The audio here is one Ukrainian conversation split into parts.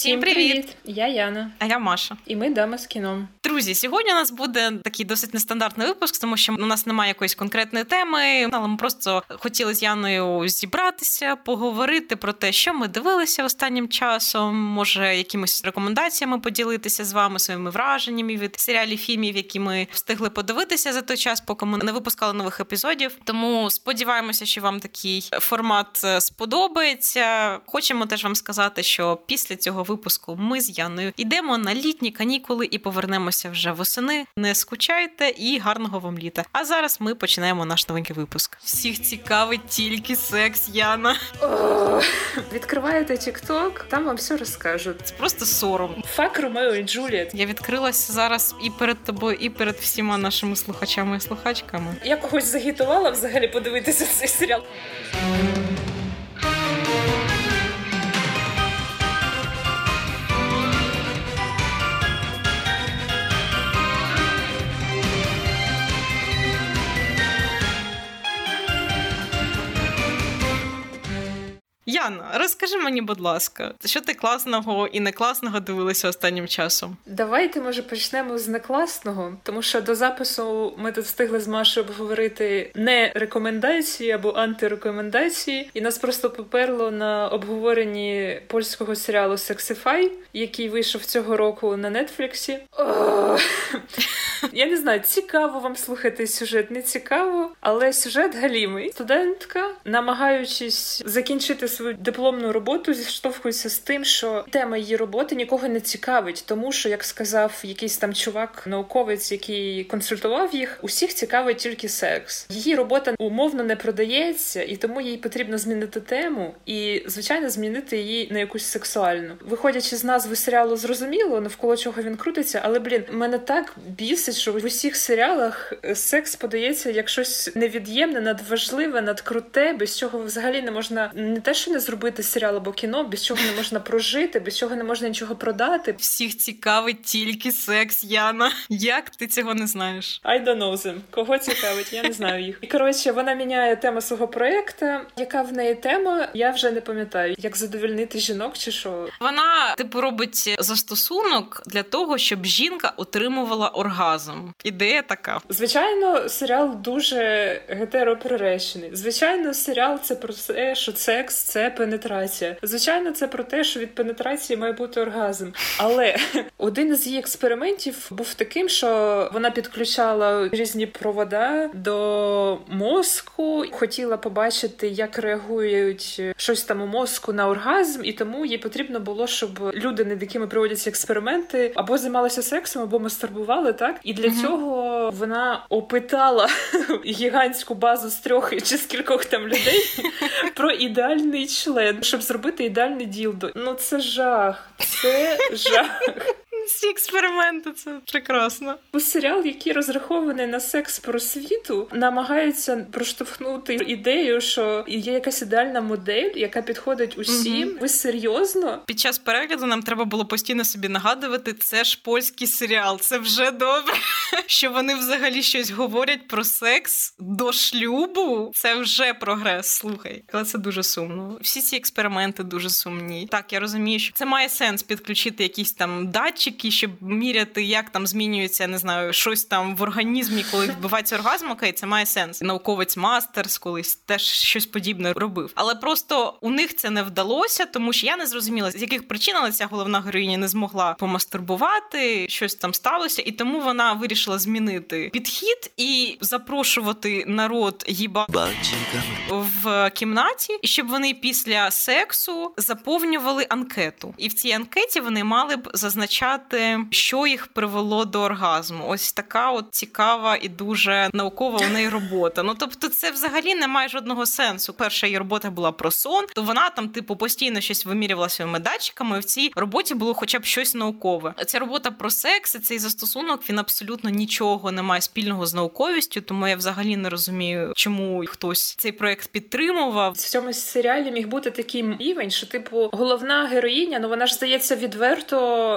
Всім привіт! Я Яна. А я Маша. І ми дама з кіном. Друзі, сьогодні у нас буде такий досить нестандартний випуск, тому що у нас немає якоїсь конкретної теми, але ми просто хотіли з Яною зібратися, поговорити про те, що ми дивилися останнім часом. Може, якимись рекомендаціями поділитися з вами своїми враженнями від серіалів, фільмів, які ми встигли подивитися за той час, поки ми не випускали нових епізодів. Тому сподіваємося, що вам такий формат е, сподобається. Хочемо теж вам сказати, що після цього випуску ми з Яною йдемо на літні канікули і повернемося вже восени. Не скучайте і гарного вам літа. А зараз ми починаємо наш новенький випуск. Всіх цікавить тільки секс, Яна. О, відкриваєте TikTok, там вам все розкажуть. Це просто сором. Фак Ромео і Джуліет. Я відкрилася зараз і перед тобою, і перед всіма нашими слухачами і слухачками. Я когось загітувала взагалі подивитися цей серіал. Яна, розкажи мені, будь ласка, що ти класного і не класного дивилася останнім часом? Давайте, може, почнемо з некласного, тому що до запису ми тут встигли з Машою обговорити не рекомендації або антирекомендації, і нас просто поперло на обговоренні польського серіалу Сексифай, який вийшов цього року на Нетфліксі. Я не знаю, цікаво вам слухати сюжет, не цікаво, але сюжет галімий. Студентка, намагаючись закінчити свою дипломну роботу, зіштовхується з тим, що тема її роботи нікого не цікавить, тому що, як сказав якийсь там чувак, науковець, який консультував їх, усіх цікавить тільки секс. Її робота умовно не продається, і тому їй потрібно змінити тему і, звичайно, змінити її на якусь сексуальну. Виходячи з назви серіалу, зрозуміло, навколо чого він крутиться, але блін, мене так бісить, що в усіх серіалах секс подається як щось невід'ємне, надважливе, надкруте, без чого взагалі не можна не те, що не зробити серіал або кіно, без чого не можна прожити, без чого не можна нічого продати. Всіх цікавить тільки секс, Яна. Як ти цього не знаєш? I don't know them. Кого цікавить? Я не знаю їх. І коротше, вона міняє тему свого проєкту. Яка в неї тема? Я вже не пам'ятаю, як задовільнити жінок чи що. Вона типу робить застосунок для того, щоб жінка отримувала оргазм. Ідея така. Звичайно, серіал дуже гетероприречений. Звичайно, серіал це про те, що секс це пенетрація. Звичайно, це про те, що від пенетрації має бути оргазм. Але один із її експериментів був таким, що вона підключала різні провода до мозку, хотіла побачити, як реагують щось там у мозку на оргазм, і тому їй потрібно було, щоб люди, над якими проводяться експерименти, або займалися сексом, або мастурбували, так і для mm цього вона опитала гігантську базу з трьох чи з кількох там людей про ідеальний член, щоб зробити ідеальний ділдо. Ну це жах, це жах. Ці експерименти це прекрасно. У серіал, який розрахований на секс просвіту, намагається проштовхнути ідею, що є якась ідеальна модель, яка підходить усім. Угу. Ви серйозно? Під час перегляду нам треба було постійно собі нагадувати, це ж польський серіал. Це вже добре. Що вони взагалі щось говорять про секс до шлюбу. Це вже прогрес. Слухай, але це дуже сумно. Всі ці експерименти дуже сумні. Так, я розумію, що це має сенс підключити якісь там датчики датчики, щоб міряти, як там змінюється, не знаю, щось там в організмі, коли вбивається оргазм, окей, це має сенс. Науковець мастерс колись теж щось подібне робив. Але просто у них це не вдалося, тому що я не зрозуміла, з яких причин але ця головна героїня не змогла помастурбувати, щось там сталося, і тому вона вирішила змінити підхід і запрошувати народ їба в кімнаті, і щоб вони після сексу заповнювали анкету. І в цій анкеті вони мали б зазначати, що їх привело до оргазму. Ось така от цікава і дуже наукова у неї робота. Ну тобто, це взагалі не має жодного сенсу. Перша її робота була про сон, то вона там, типу, постійно щось вимірювала своїми датчиками. В цій роботі було хоча б щось наукове. Ця робота про секс, і цей застосунок він абсолютно нічого не має спільного з науковістю, тому я взагалі не розумію, чому хтось цей проект підтримував. В цьому серіалі міг бути такий рівень, що типу головна героїня, ну вона ж здається відверто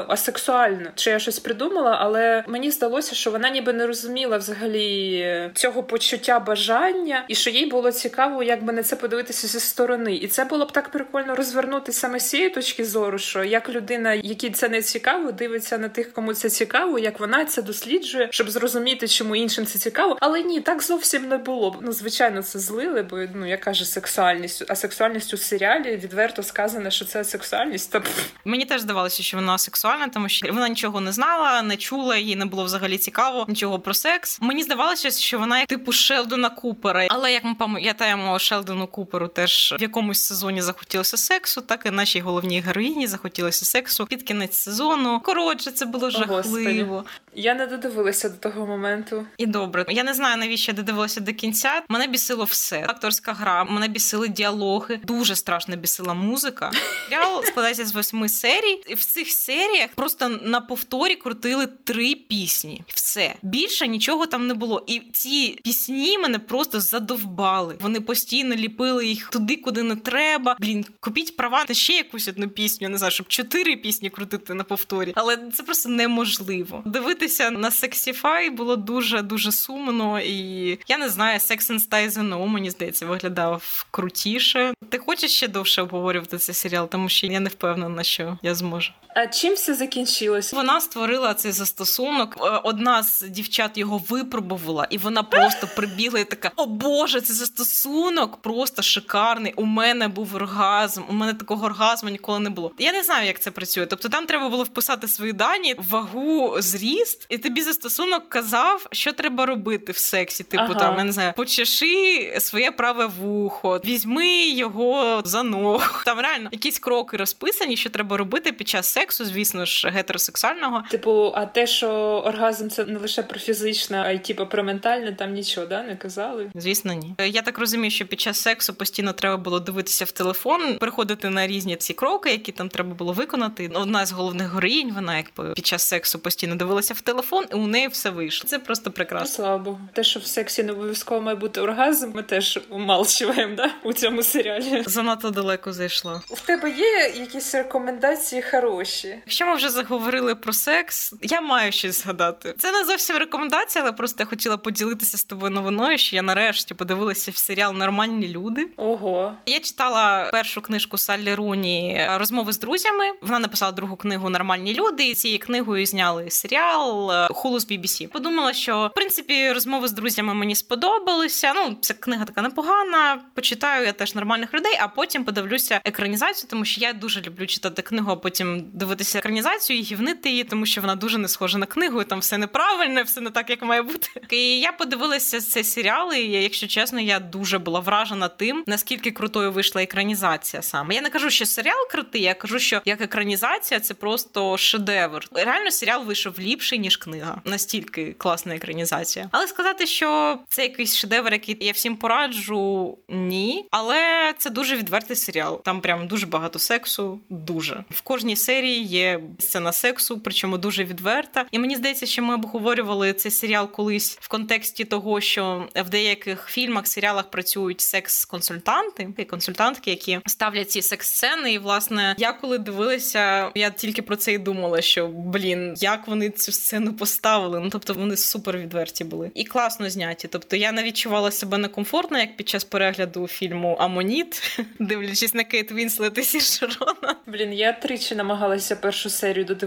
асексуальна сексуально. Чи я щось придумала, але мені здалося, що вона ніби не розуміла взагалі цього почуття бажання, і що їй було цікаво, як би на це подивитися зі сторони. І це було б так прикольно розвернути саме з цієї точки зору, що як людина, якій це не цікаво, дивиться на тих, кому це цікаво, як вона це досліджує, щоб зрозуміти, чому іншим це цікаво. Але ні, так зовсім не було. Ну, звичайно, це злили, бо ну яка ж сексуальність, а сексуальність у серіалі відверто сказано, що це сексуальність. Та мені теж здавалося, що вона сексуальна, тому що вона нічого не знала, не чула, їй не було взагалі цікаво нічого про секс. Мені здавалося, що вона як типу Шелдона Купера. Але як ми пам'ятаємо, Шелдону Куперу теж в якомусь сезоні захотілося сексу, так і нашій головній героїні захотілося сексу під кінець сезону. Коротше, це було жахливо. Я не додивилася до того моменту. І добре, я не знаю навіщо я додивилася до кінця. Мене бісило все. Акторська гра, мене бісили діалоги. Дуже страшно бісила музика. Серіал складається з восьми серій. І в цих серіях просто на повторі крутили три пісні. Все більше нічого там не було. І ці пісні мене просто задовбали. Вони постійно ліпили їх туди, куди не треба. Блін, купіть права на ще якусь одну пісню. Не знаю, щоб чотири пісні крутити на повторі, але це просто неможливо. Дивитися на сексіфай було дуже дуже сумно, і я не знаю, Sex and Stay ZNO, мені здається, виглядав крутіше. Ти хочеш ще довше обговорювати цей серіал, тому що я не впевнена, що я зможу. А чим все закінчилось? Вона створила цей застосунок. Е, одна з дівчат його випробувала, і вона просто прибігла і така: О Боже, це застосунок просто шикарний. У мене був оргазм. У мене такого оргазму ніколи не було. Я не знаю, як це працює. Тобто там треба було вписати свої дані, вагу, зріст, і тобі застосунок казав, що треба робити в сексі. Типу, ага. там я не знаю, почеши своє праве вухо, візьми його за ногу. Там реально якісь кроки розписані, що треба робити під час сексу, звісно ж, гетеросексуального. Типу, а те, що оргазм це не лише про фізичне, а й типу про ментальне, там нічого да не казали. Звісно, ні. Я так розумію, що під час сексу постійно треба було дивитися в телефон, переходити на різні ці кроки, які там треба було виконати. Одна з головних героїнь, вона якби під час сексу постійно дивилася в телефон, і у неї все вийшло. Це просто прекрасно. Ну, слава Богу. Те, що в сексі не обов'язково має бути оргазм, ми теж умалчуємо, да у цьому серіалі. Занадто далеко зайшло. У тебе є якісь рекомендації хороші? Якщо ми вже заговорили про секс, я маю щось згадати. Це не зовсім рекомендація, але просто я хотіла поділитися з тобою новиною, що я нарешті подивилася в серіал Нормальні люди. Ого, я читала першу книжку Саллі Руні розмови з друзями. Вона написала другу книгу Нормальні люди. і Цією книгою зняли серіал Хулу з BBC. Подумала, що в принципі розмови з друзями мені сподобалися. Ну, ця книга така непогана. Почитаю я теж нормальних людей, а потім подивлюся екранізацію, тому що я дуже люблю читати книгу, а потім дивитися екранізацію гівнити її, тому що вона дуже не схожа на книгу. і Там все неправильне, все не так, як має бути. І я подивилася цей серіал, і якщо чесно, я дуже була вражена тим, наскільки крутою вийшла екранізація саме. Я не кажу, що серіал крутий, я кажу, що як екранізація це просто шедевр. Реально серіал вийшов ліпший ніж книга. Настільки класна екранізація. Але сказати, що це якийсь шедевр, який я всім пораджу, ні. Але це дуже відвертий серіал. Там прям дуже багато сексу. Дуже в кожній серії є сцена сексу, причому дуже відверта. І мені здається, що ми обговорювали цей серіал колись в контексті того, що в деяких фільмах, серіалах працюють секс-консультанти і консультантки, які ставлять ці секс-сцени. І власне, я коли дивилася, я тільки про це і думала, що блін, як вони цю сцену поставили. Ну тобто вони супер відверті були і класно зняті. Тобто я не відчувала себе некомфортно, як під час перегляду фільму Амоніт, дивлячись на Кейт Вінслет і Широна. Блін, я тричі намагалася першу серію додивитися,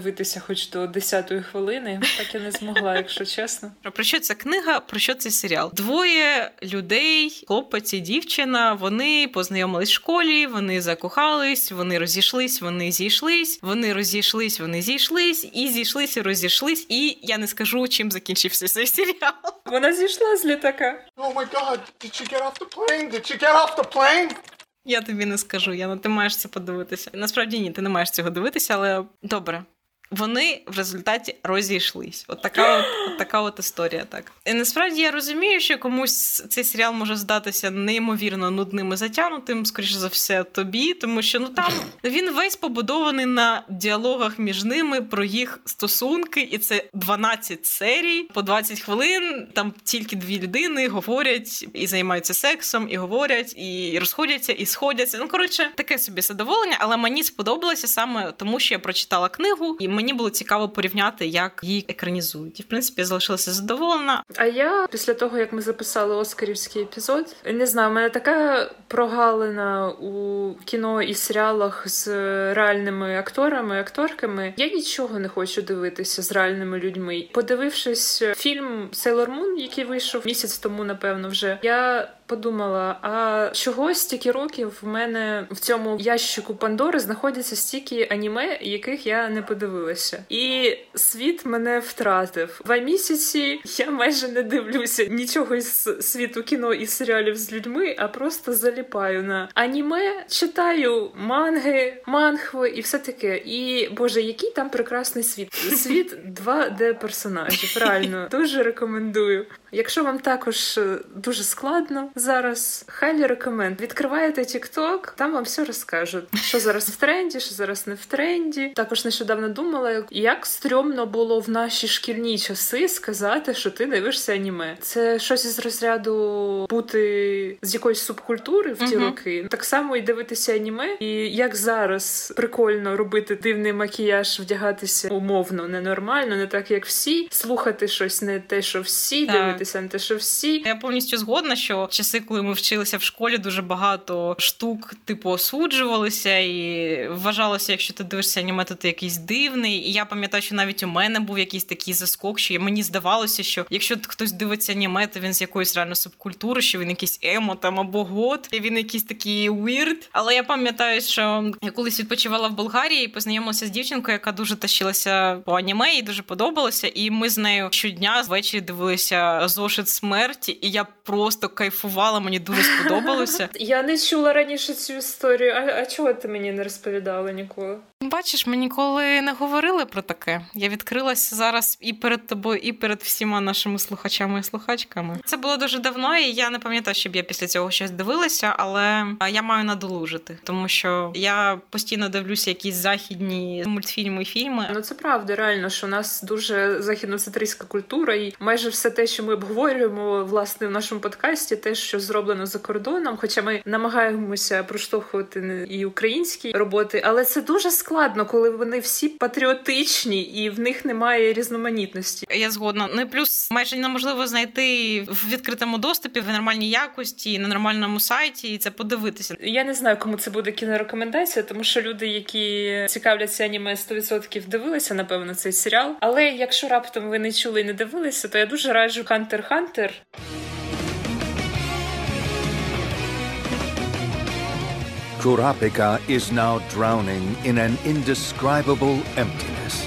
хоч до 10-ї хвилини. Так я не змогла, якщо чесно. Про що ця книга? Про що цей серіал? Двоє людей, хлопець і дівчина. Вони познайомились в школі, вони закохались, вони розійшлись, вони зійшлись, вони розійшлись, вони зійшлись, і зійшлись, і розійшлись. І я не скажу, чим закінчився цей серіал. Вона зійшла з літака. Oh my god, did she get off the plane? Did she get off the plane? Я тобі не скажу, Яна, ти маєш це подивитися. Насправді ні, ти не маєш цього дивитися, але добре. Вони в результаті розійшлись. От така от, от така от історія. Так і насправді я розумію, що комусь цей серіал може здатися неймовірно нудним і затягнутим, скоріше за все, тобі, тому що ну там він весь побудований на діалогах між ними про їх стосунки, і це 12 серій по 20 хвилин. Там тільки дві людини говорять і займаються сексом, і говорять, і розходяться, і сходяться. Ну коротше, таке собі задоволення, але мені сподобалося саме тому, що я прочитала книгу і мені було цікаво порівняти, як її екранізують. І в принципі я залишилася задоволена. А я після того, як ми записали Оскарівський епізод, не знаю, в мене така прогалина у кіно і серіалах з реальними акторами, акторками. Я нічого не хочу дивитися з реальними людьми. Подивившись фільм Сейлор Мун, який вийшов місяць тому, напевно, вже я подумала: а чого стільки років в мене в цьому ящику Пандори знаходяться стільки аніме, яких я не подивилася, і світ мене втратив. Два місяці я майже не дивлюся нічого із світу кіно і серіалів з людьми, а просто заліпаю на аніме, читаю манги, манхви і все таке. І боже, який там прекрасний світ. Світ 2D персонажів. Реально дуже рекомендую. Якщо вам також е, дуже складно зараз, хайлі рекоменд. Відкриваєте TikTok, там вам все розкажуть, що зараз в тренді, що зараз не в тренді. Також нещодавно думала, як стрьомно було в наші шкільні часи сказати, що ти дивишся аніме. Це щось із розряду бути з якоїсь субкультури в ті Мгм. роки. Так само і дивитися аніме. І як зараз прикольно робити дивний макіяж, вдягатися умовно ненормально, не так як всі, слухати щось не те, що всі, дивитися не що всі. Я повністю згодна, що часи, коли ми вчилися в школі, дуже багато штук типу осуджувалися і вважалося, якщо ти дивишся аніме, то ти якийсь дивний. І я пам'ятаю, що навіть у мене був якийсь такий заскок, що мені здавалося, що якщо хтось дивиться аніме, то він з якоїсь реально субкультури, що він якийсь емо там або год, і він якийсь такий weird. Але я пам'ятаю, що я колись відпочивала в Болгарії і познайомилася з дівчинкою, яка дуже тащилася по аніме, і дуже подобалося. І ми з нею щодня ввечері дивилися зошит смерті, і я просто кайфувала. Мені дуже сподобалося. Я не чула раніше цю історію. А, а чого ти мені не розповідала ніколи? Бачиш, ми ніколи не говорили про таке. Я відкрилася зараз і перед тобою, і перед всіма нашими слухачами і слухачками. Це було дуже давно, і я не пам'ятаю, щоб я після цього щось дивилася, але я маю надолужити, тому що я постійно дивлюся якісь західні мультфільми і фільми. Ну це правда, реально, що у нас дуже західноцентристська культура, і майже все те, що ми обговорюємо власне в нашому подкасті, те, що зроблено за кордоном. Хоча ми намагаємося проштовхувати і українські роботи, але це дуже складно, коли вони всі патріотичні і в них немає різноманітності. Я згодна. Ну і плюс майже неможливо знайти в відкритому доступі в нормальній якості на нормальному сайті і це подивитися. Я не знаю, кому це буде кінорекомендація, тому що люди, які цікавляться аніме 100% дивилися, напевно, цей серіал. Але якщо раптом ви не чули і не дивилися, то я дуже раджу Хантер Хантер. Kurapika is now drowning in an indescribable emptiness.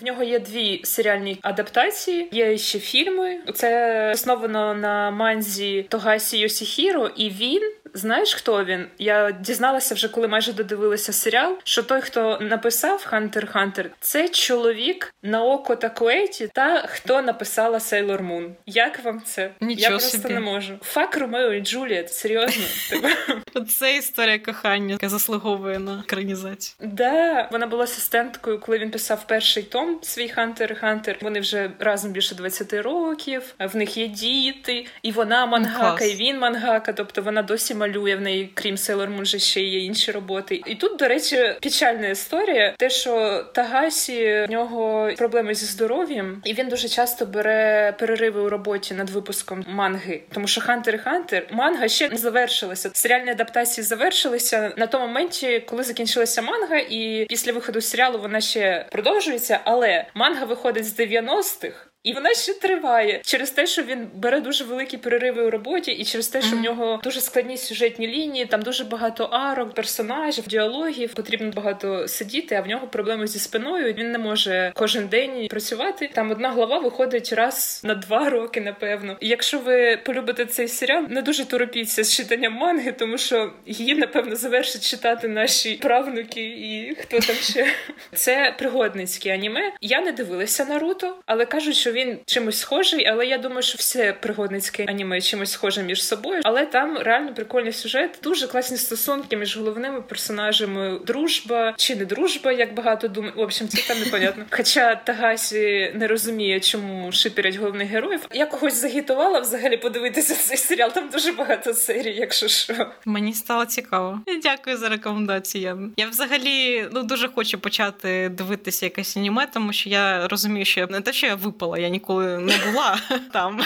В нього є дві серіальні адаптації, є ще фільми. Це основано на манзі Тогасі Йосіхіро, і він. Знаєш, хто він? Я дізналася вже, коли майже додивилася серіал, що той, хто написав Hunter Hunter, це чоловік Наоко Такеучі, та, хто написала Sailor Moon. Як вам це? Нічого Я просто собі. не можу. Fuck Romeo і Juliet, серйозно. Типу, Це історія кохання, яка заслуговує на екранізацію. Да, вона була асистенткою, коли він писав перший том свій Hunter Hunter. Вони вже разом більше 20 років. В них є діти, і вона мангака, і він мангака. Тобто вона досі малює в неї, крім Sailor Moon, же ще є інші роботи. І тут, до речі, печальна історія. Те, що Тогасі в нього проблеми зі здоров'ям, і він дуже часто бере перериви у роботі над випуском манги, тому що Hunter Hunter манга ще не завершилася. Серіальні адаптації завершилися на тому моменті, коли закінчилася манга, і після виходу серіалу вона ще продовжується. Але манга виходить з 90-х. І вона ще триває через те, що він бере дуже великі перериви у роботі, і через те, що в нього дуже складні сюжетні лінії, там дуже багато арок, персонажів, діалогів. Потрібно багато сидіти. А в нього проблеми зі спиною. Він не може кожен день працювати. Там одна глава виходить раз на два роки, напевно. І якщо ви полюбите цей серіал, не дуже торопіться з читанням манги, тому що її напевно завершать читати наші правнуки і хто там ще. Це пригодницьке аніме. Я не дивилася Наруто, але кажуть, що він чимось схожий, але я думаю, що все пригодницьке аніме чимось схоже між собою. Але там реально прикольний сюжет, дуже класні стосунки між головними персонажами. Дружба чи не дружба, як багато думають. В общем, це там непонятно. Хоча Тагасі не розуміє, чому шиперять головних героїв. Я когось загітувала взагалі подивитися цей серіал. Там дуже багато серій, якщо що. Мені стало цікаво. Дякую за рекомендації. Я взагалі ну дуже хочу почати дивитися якесь аніме, тому що я розумію, що я не те, що я випала, я ніколи не була там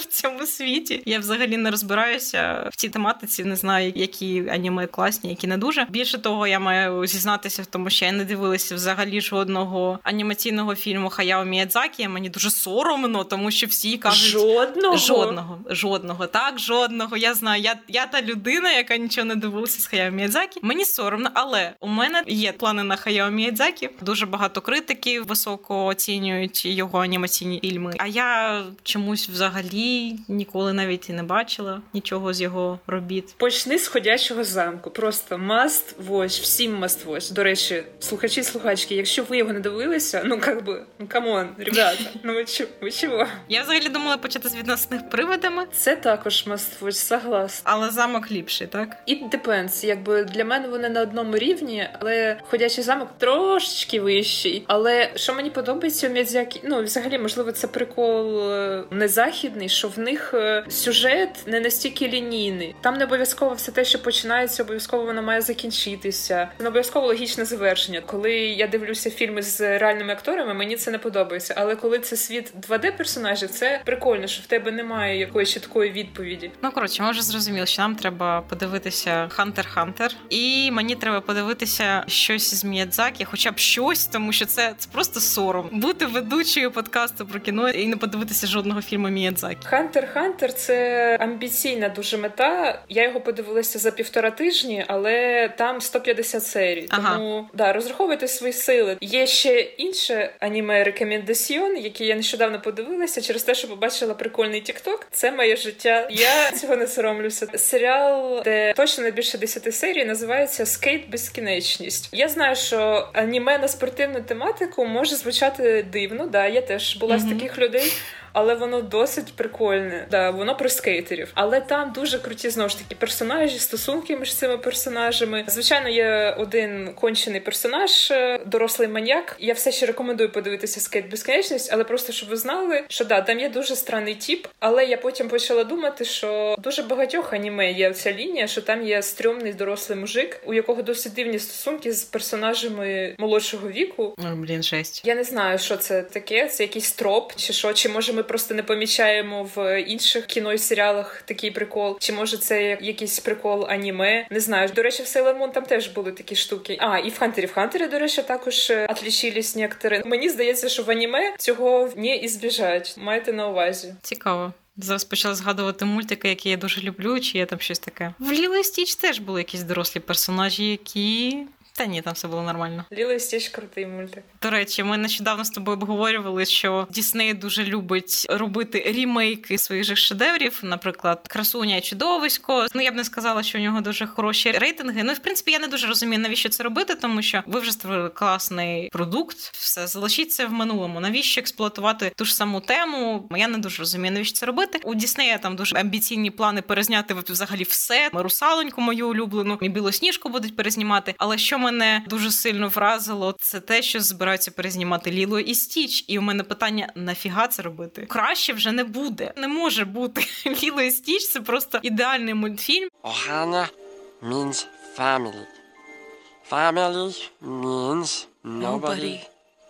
в цьому світі. Я взагалі не розбираюся в цій тематиці, не знаю, які аніме класні, які не дуже. Більше того, я маю зізнатися в тому, що я не дивилася взагалі жодного анімаційного фільму Хаяо Міядзакі. Мені дуже соромно, тому що всі кажуть Жодного. Жодного, жодного, так, жодного. Я знаю, я, я та людина, яка нічого не дивилася з Хаяо Міядзакі. Мені соромно, але у мене є плани на Хаяо Міядзакі. Дуже багато критиків високо оцінюють його анімаційні фільми. А я чомусь взагалі ніколи навіть і не бачила нічого з його робіт. Почни з ходячого замку. Просто must watch, всім must watch. До речі, слухачі, слухачки, якщо ви його не дивилися, ну как би, ну come on, ребята, ну ви чо, ви чого? Я взагалі думала почати з відносних привидами, Це також must watch, согласна. але замок ліпший, так? It depends. Якби для мене вони на одному рівні, але ходячий замок трошечки вищий. Але що мені подобається у Мідзякі, ну взагалі, можливо, це прикол е, не західний, що в них е, сюжет не настільки лінійний. Там не обов'язково все те, що починається, обов'язково воно має закінчитися. Не обов'язково логічне завершення. Коли я дивлюся фільми з реальними акторами, мені це не подобається. Але коли це світ 2D персонажів, це прикольно, що в тебе немає якоїсь чіткої відповіді. Ну коротше, ми вже зрозуміли, що нам треба подивитися Hunter Hunter, і мені треба подивитися щось з Міядзакі, хоча б щось, тому що це, це просто сором бути ведучою подкасту про кіно і не подивитися жодного фільму Міядзакі. Hunter Hunter це амбіційна дуже мета. Я його подивилася за півтора тижні, але там 150 серій. Ага. Тому да, розраховуйте свої сили. Є ще інше аніме recommendation, яке я нещодавно подивилася через те, що побачила прикольний TikTok. Це моє життя. Я цього не соромлюся. Серіал, де точно не більше 10 серій, називається Скейт безкінечність. Я знаю, що аніме на спортивну тематику може звучати дивно. Да, я теж була Мгм. таких людей. Але воно досить прикольне. Да, воно про скейтерів. Але там дуже круті знову ж таки персонажі, стосунки між цими персонажами. Звичайно, є один кончений персонаж, е, дорослий маньяк. Я все ще рекомендую подивитися скейт безконечність, але просто щоб ви знали, що да, там є дуже странний тіп. Але я потім почала думати, що дуже багатьох аніме є ця лінія, що там є стрьомний дорослий мужик, у якого досить дивні стосунки з персонажами молодшого віку. Ой, блін, жесть. Я не знаю, що це таке. Це якийсь троп, чи що, чи може ми просто не помічаємо в інших кіно і серіалах такий прикол, чи може це якийсь прикол аніме. Не знаю. До речі, в Sailor Moon там теж були такі штуки. А, і в Хантері. В Хантері, до речі, також е, отлічились некоторі. Мені здається, що в аніме цього не ізбіжать. Майте на увазі. Цікаво. Зараз почала згадувати мультики, які я дуже люблю, чи є там щось таке. В Ліло і Стіч теж були якісь дорослі персонажі, які. Та ні, там все було нормально. Ліло і Стіч крутий мультик. До речі, ми нещодавно з тобою обговорювали, що Дісней дуже любить робити рімейки своїх же шедеврів, наприклад, красуня і чудовисько. Ну я б не сказала, що у нього дуже хороші рейтинги. Ну, в принципі, я не дуже розумію, навіщо це робити, тому що ви вже створили класний продукт, все залишиться в минулому. Навіщо експлуатувати ту ж саму тему? Я не дуже розумію, навіщо це робити. У Діснея там дуже амбіційні плани перезняти взагалі все. Русалоньку мою улюблену і білосніжку будуть перезнімати. Але що мене дуже сильно вразило, це те, що збираються перезнімати Ліло і Стіч. І у мене питання: нафіга це робити? Краще вже не буде. Не може бути. Ліло і Стіч це просто ідеальний мультфільм. Ohana means family. Family means nobody.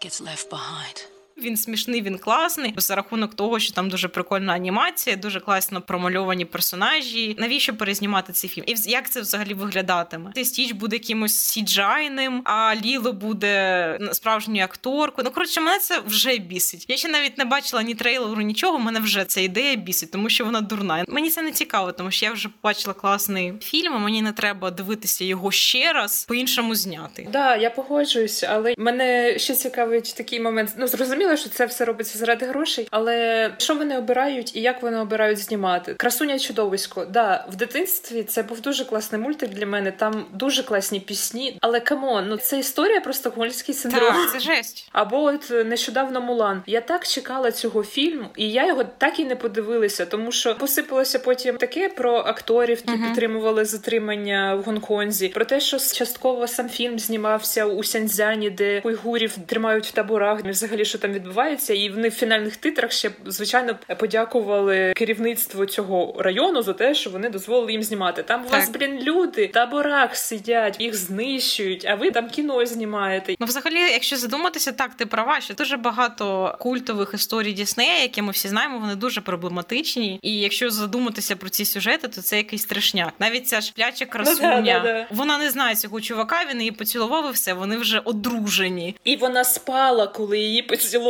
gets left behind. Він смішний, він класний за рахунок того, що там дуже прикольна анімація, дуже класно промальовані персонажі. Навіщо перезнімати цей фільм? І як це взагалі виглядатиме? Ти стіч буде якимось сіджайним, а Ліло буде справжньою акторкою. Ну коротше, мене це вже бісить. Я ще навіть не бачила ні трейлеру, нічого. Мене вже ця ідея бісить, тому що вона дурна. Мені це не цікаво, тому що я вже побачила класний фільм. а Мені не треба дивитися його ще раз по іншому зняти. Да, я погоджуюся, але мене ще цікавить такий момент. Ну зрозуміло, зрозуміло, що це все робиться заради грошей, але що вони обирають і як вони обирають знімати? Красуня чудовисько. Да, в дитинстві це був дуже класний мультик для мене. Там дуже класні пісні. Але come on, ну це історія про стокгольмський синдром. Так, це жесть. Або от нещодавно Мулан. Я так чекала цього фільму, і я його так і не подивилася, тому що посипалося потім таке про акторів, які Мгм. підтримували затримання в Гонконзі, про те, що частково сам фільм знімався у Сяньцзяні, де уйгурів тримають в таборах, взагалі що там відбувається. І вони в фінальних титрах ще звичайно подякували керівництву цього району за те, що вони дозволили їм знімати. Там у вас, блін, люди в таборах сидять, їх знищують, а ви там кіно знімаєте. Ну, взагалі, якщо задуматися, так ти права, що дуже багато культових історій Діснея, які ми всі знаємо, вони дуже проблематичні. І якщо задуматися про ці сюжети, то це якийсь страшняк. Навіть ця шпляча красуня, да-да-да. вона не знає цього чувака, він її поцілував і все. Вони вже одружені. І вона спала, коли її поцілували.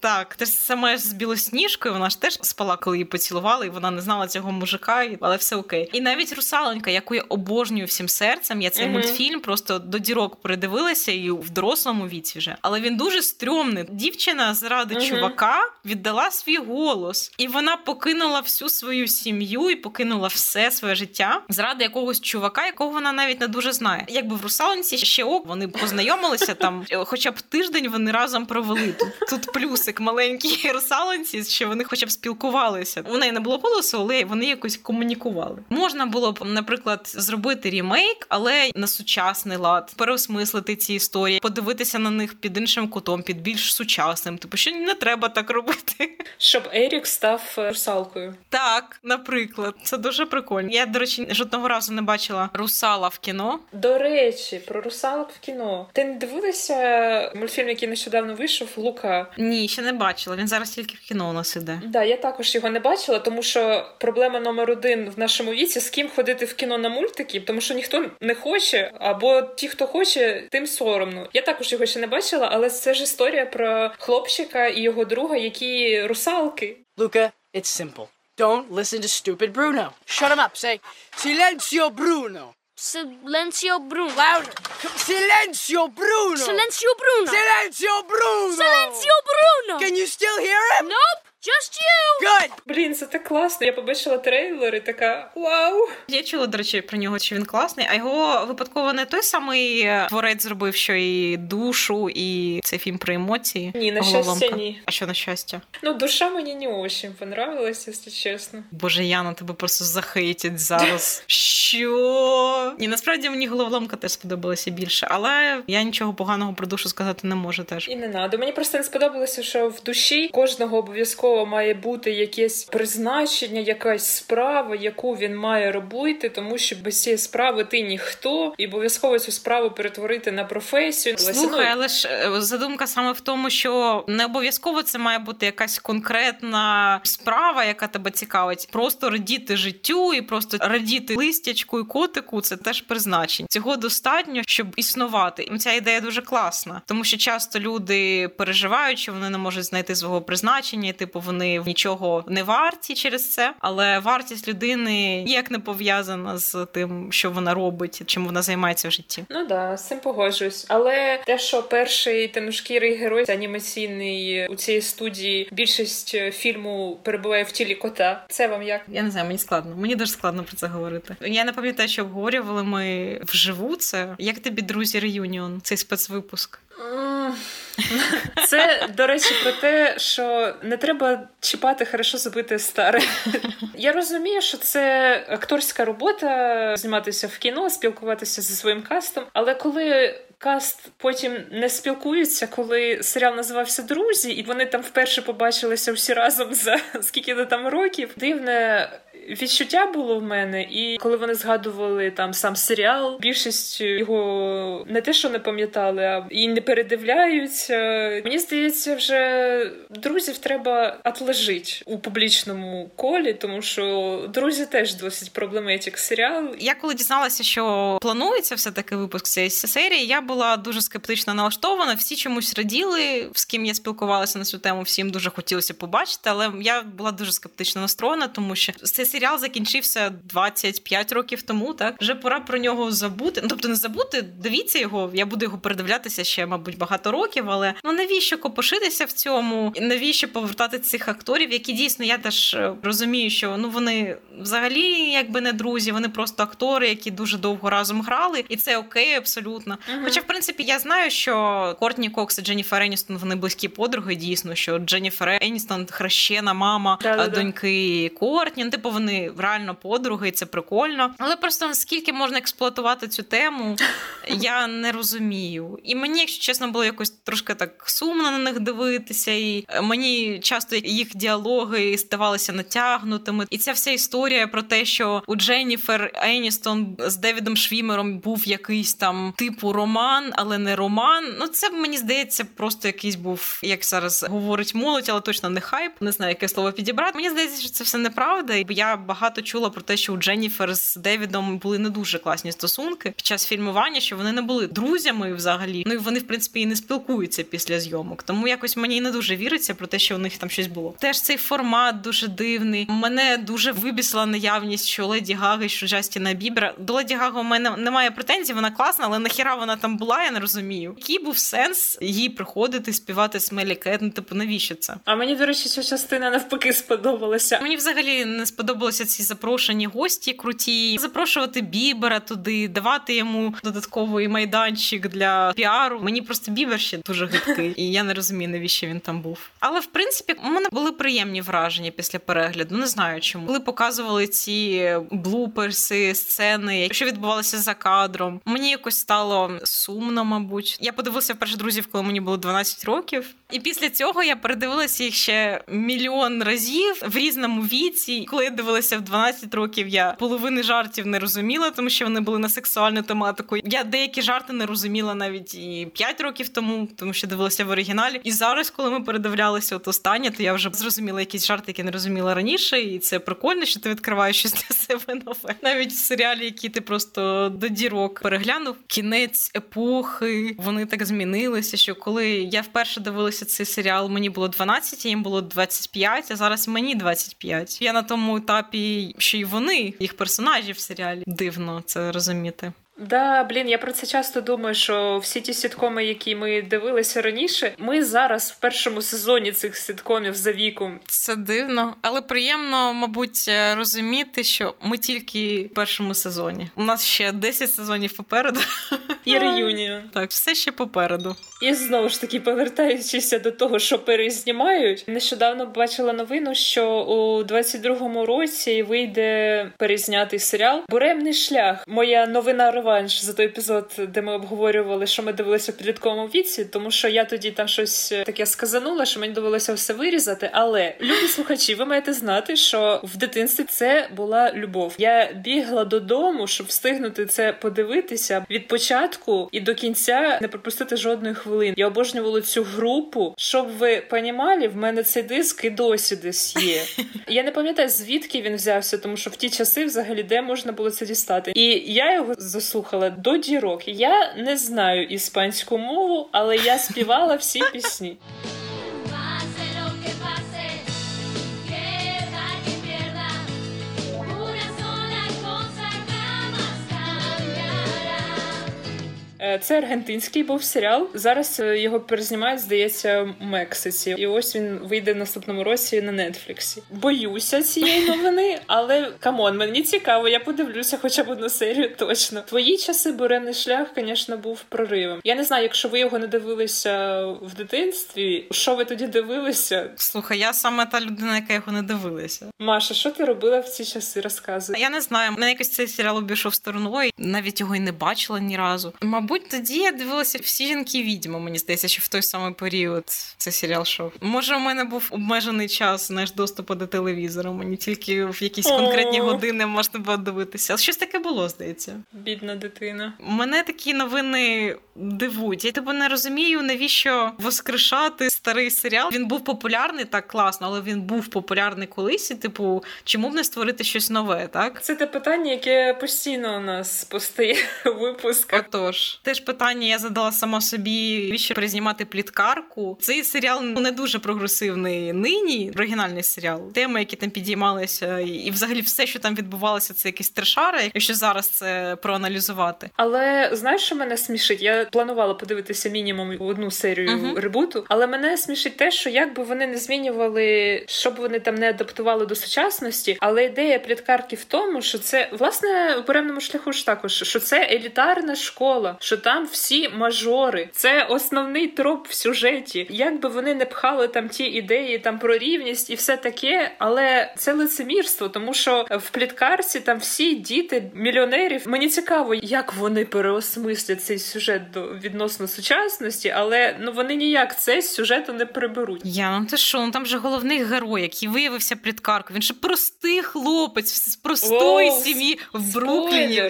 Так, те ж саме з білосніжкою, вона ж теж спала, коли її поцілували, і вона не знала цього мужика, але все окей. І навіть русаленька, яку я обожнюю всім серцем, я цей Мгм. мультфільм просто до дірок передивилася і в дорослому віці вже. Але він дуже стрьомний. Дівчина заради Мгм. чувака віддала свій голос, і вона покинула всю свою сім'ю і покинула все своє життя заради якогось чувака, якого вона навіть не дуже знає. Якби в русалонці ще ок, вони познайомилися там, хоча б тиждень вони разом провели. Тут, тут плюсик маленький русалонці, що вони хоча б спілкувалися. У неї не було голосу, але вони якось комунікували. Можна було б, наприклад, зробити рімейк, але на сучасний лад, переосмислити ці історії, подивитися на них під іншим кутом, під більш сучасним. Типу, що не треба так робити. Щоб Ерік став е, русалкою. Так, наприклад, це дуже прикольно. Я, до речі, жодного разу не бачила русала в кіно. До речі, про русалок в кіно. Ти не дивилася мультфільм, який нещодавно вийшов Лука? Ні, ще не бачила. Він зараз тільки в кіно у нас іде. Да, я також його не бачила, тому що проблема номер один в нашому віці з ким ходити в кіно на мультики, тому що ніхто не хоче, або ті, хто хоче, тим соромно. Я також його ще не бачила, але це ж історія про хлопчика і його друга, які русалки. Luca, it's simple. Don't listen to stupid Bruno. Shut him up. Say, Silencio Bruno. Silencio Bruno. Louder. Silencio Bruno. Silencio Bruno. Silencio Bruno. Silencio Bruno. Can you still hear him? Nope, just you. Good. Блін, це так класно. Я побачила трейлер і така вау. Я чула, до речі, про нього, що він класний, а його випадково не той самий е, творець зробив, що і душу, і цей фільм про емоції. Ні, на Головоломка. щастя, ні. А що на щастя? Ну, душа мені не очень понравилась, якщо чесно. Боже, Яна, тебе просто захейтять зараз. Що? Ні, насправді мені головоломка теж сподобалася більше, але я нічого поганого про душу сказати не можу теж. І не надо. Мені просто не сподобалося, що в душі кожного обов'язково має бути якесь призначення, якась справа, яку він має робити, тому що без цієї справи ти ніхто, і обов'язково цю справу перетворити на професію. Слухай, Ну, але ж е, задумка саме в тому, що не обов'язково це має бути якась конкретна справа, яка тебе цікавить. Просто радіти життю і просто радіти листячку і котику це теж призначення. Цього достатньо, щоб існувати. І ця ідея дуже класна, тому що часто люди переживають, що вони не можуть знайти свого призначення, і, типу вони нічого не варті через це. Але вартість людини ніяк не пов'язана з тим, що вона робить, чим вона займається в житті. Ну да, з цим погоджуюсь. Але те, що перший темношкірий герой анімаційний у цій студії більшість фільму перебуває в тілі кота. Це вам як? Я не знаю, мені складно. Мені дуже складно про це говорити. Я не пам'ятаю, що обговорювали ми вживу це. Як тобі, друзі, реюніон, цей спецвипуск? Це, до речі, про те, що не треба чіпати хорошо забите старе. Я розумію, що це акторська робота зніматися в кіно, спілкуватися зі своїм кастом, але коли. Каст потім не спілкуються, коли серіал називався Друзі, і вони там вперше побачилися всі разом за скільки то там років. Дивне відчуття було в мене. І коли вони згадували там сам серіал, більшість його не те, що не пам'ятали, а і не передивляються. Мені здається, вже друзів треба отложити у публічному колі, тому що друзі теж досить проблематик серіал. Я коли дізналася, що планується все таки випуск цієї серії, я була дуже скептично налаштована. Всі чомусь раділи, з ким я спілкувалася на цю тему. Всім дуже хотілося побачити, але я була дуже скептично настроєна, тому що цей серіал закінчився 25 років тому. Так вже пора про нього забути. Ну тобто не забути, дивіться його. Я буду його передивлятися ще, мабуть, багато років. Але ну навіщо копошитися в цьому? Навіщо повертати цих акторів, які дійсно я теж е, розумію, що ну вони взагалі якби не друзі, вони просто актори, які дуже довго разом грали, і це окей, абсолютно. Хоча, в принципі, я знаю, що Кортні Кокс і Дженніфер Еністон вони близькі подруги. Дійсно, що Дженніфер Еністон хрещена мама Да-да-да. доньки Кортні. Ну, типу, вони реально подруги, і це прикольно. Але просто наскільки можна експлуатувати цю тему, я не розумію. І мені, якщо чесно, було якось трошки так сумно на них дивитися, і е, мені часто їх діалоги здавалися натягнутими. І ця вся історія про те, що у Дженніфер Еністон з Девідом Швімером був якийсь там типу роман, але не роман. Ну це мені здається, просто якийсь був, як зараз говорить молодь, але точно не хайп. Не знаю, яке слово підібрати. Мені здається, що це все неправда. І я багато чула про те, що у Дженніфер з Девідом були не дуже класні стосунки під час фільмування, що вони не були друзями взагалі. Ну і вони, в принципі, і не спілкуються після зйомок. Тому якось мені не дуже віриться про те, що у них там щось було. Теж цей формат дуже дивний. Мене дуже вибісила наявність, що Леді Гаги, що Джастіна Бібера. До Леді Гаги у мене немає претензій, вона класна, але нахіра вона там була, я не розумію. Який був сенс їй приходити співати Смелі Кет? Ну, типу, навіщо це? А мені, до речі, ця частина навпаки сподобалася. Мені взагалі не сподобалися ці запрошені гості круті. Запрошувати Бібера туди, давати йому додатковий майданчик для піару. Мені просто Бібер ще дуже гидкий, і я не розумію, навіщо він там був. Але в принципі, у мене були приємні враження після перегляду. Не знаю чому. Коли показували ці блуперси, сцени, що відбувалося за кадром. Мені якось стало сумно, мабуть. Я подивилася вперше друзів, коли мені було 12 років. І після цього я передивилася їх ще мільйон разів в різному віці. Коли я дивилася в 12 років, я половини жартів не розуміла, тому що вони були на сексуальну тематику. Я деякі жарти не розуміла навіть і 5 років тому, тому що дивилася в оригіналі. І зараз, коли ми передивлялися от останнє, то я вже зрозуміла якісь жарти, які не розуміла раніше, і це прикольно, що ти відкриваєш щось для себе нове. Навіть серіалі, який ти просто до дірок переглянув. Кінець епохи, вони так змінилися, що коли я вперше дивилася цей серіал, мені було 12, а їм було 25, а зараз мені 25. Я на тому етапі, що й вони, їх персонажі в серіалі. Дивно це розуміти. Да, блін, я про це часто думаю, що всі ті сіткоми, які ми дивилися раніше, ми зараз в першому сезоні цих сіткомів за віком. Це дивно, але приємно, мабуть, е, розуміти, що ми тільки в першому сезоні. У нас ще 10 сезонів попереду. І реюніон. Так, все ще попереду. І знову ж таки, повертаючися до того, що перезнімають, нещодавно бачила новину, що у 22-му році вийде перезнятий серіал Буремний шлях. Моя новина реванш за той епізод, де ми обговорювали, що ми дивилися в підлітковому віці, тому що я тоді там щось таке сказанула, що мені довелося все вирізати. Але любі слухачі, ви маєте знати, що в дитинстві це була любов. Я бігла додому, щоб встигнути це подивитися від початку і до кінця не пропустити жодної хвилини. Я обожнювала цю групу. Щоб ви понімали, в мене цей диск і досі десь є. Я не пам'ятаю звідки він взявся, тому що в ті часи взагалі де можна було це дістати. І я його заслухала до дірок. Я не знаю іспанську мову, але я співала всі пісні. Це аргентинський був серіал. Зараз е, його перезнімають, здається, в Мексиці. І ось він вийде в наступному році на Netflix-і. Боюся цієї новини, але come on, мені цікаво, я подивлюся хоча б одну серію точно. Твої часи Бунтарський шлях, звісно, був проривом. Я не знаю, якщо ви його не дивилися в дитинстві, що ви тоді дивилися? Слухай, я саме та людина, яка його не дивилася. Маша, що ти робила в ці часи? Розказуй. Я не знаю, мене якось цей серіал обійшов стороною, навіть його і не бачила ні разу. Мабуть, тоді я дивилася всі жінки відьми. Мені здається, що в той самий період цей серіал шов. Може, у мене був обмежений час знаєш, доступу до телевізора. Мені тільки в якісь конкретні години можна було дивитися. Щось таке було, здається. Бідна дитина. Мене такі новини дивують. Я типу не розумію, навіщо воскрешати старий серіал. Він був популярний так класно, але він був популярний колись. І, типу, чому б не створити щось нове, так? Це те питання, яке постійно у нас постає у випусках. Отож. Теж питання я задала сама собі, що перезнімати пліткарку. Цей серіал ну, не дуже прогресивний нині, оригінальний серіал. Теми, які там підіймалися, і взагалі все, що там відбувалося, це якісь трешари, якщо зараз це проаналізувати. Але знаєш, що мене смішить? Я планувала подивитися мінімум одну серію Мгм. ребуту, але мене смішить те, що як би вони не змінювали, щоб вони там не адаптували до сучасності, але ідея пліткарки в тому, що це власне у певному шляху ж також, що це елітарна школа, що там всі мажори, це основний троп в сюжеті. Як би вони не пхали там ті ідеї там про рівність і все таке, але це лицемірство, тому що в пліткарці там всі діти мільйонерів. Мені цікаво, як вони переосмислять цей сюжет до відносно сучасності, але ну вони ніяк це з сюжету не приберуть. Я ну ти що, ну там же головний герой, який виявився пліткаркою. Він же простий хлопець з простої Воу, сім'ї в Брукліні.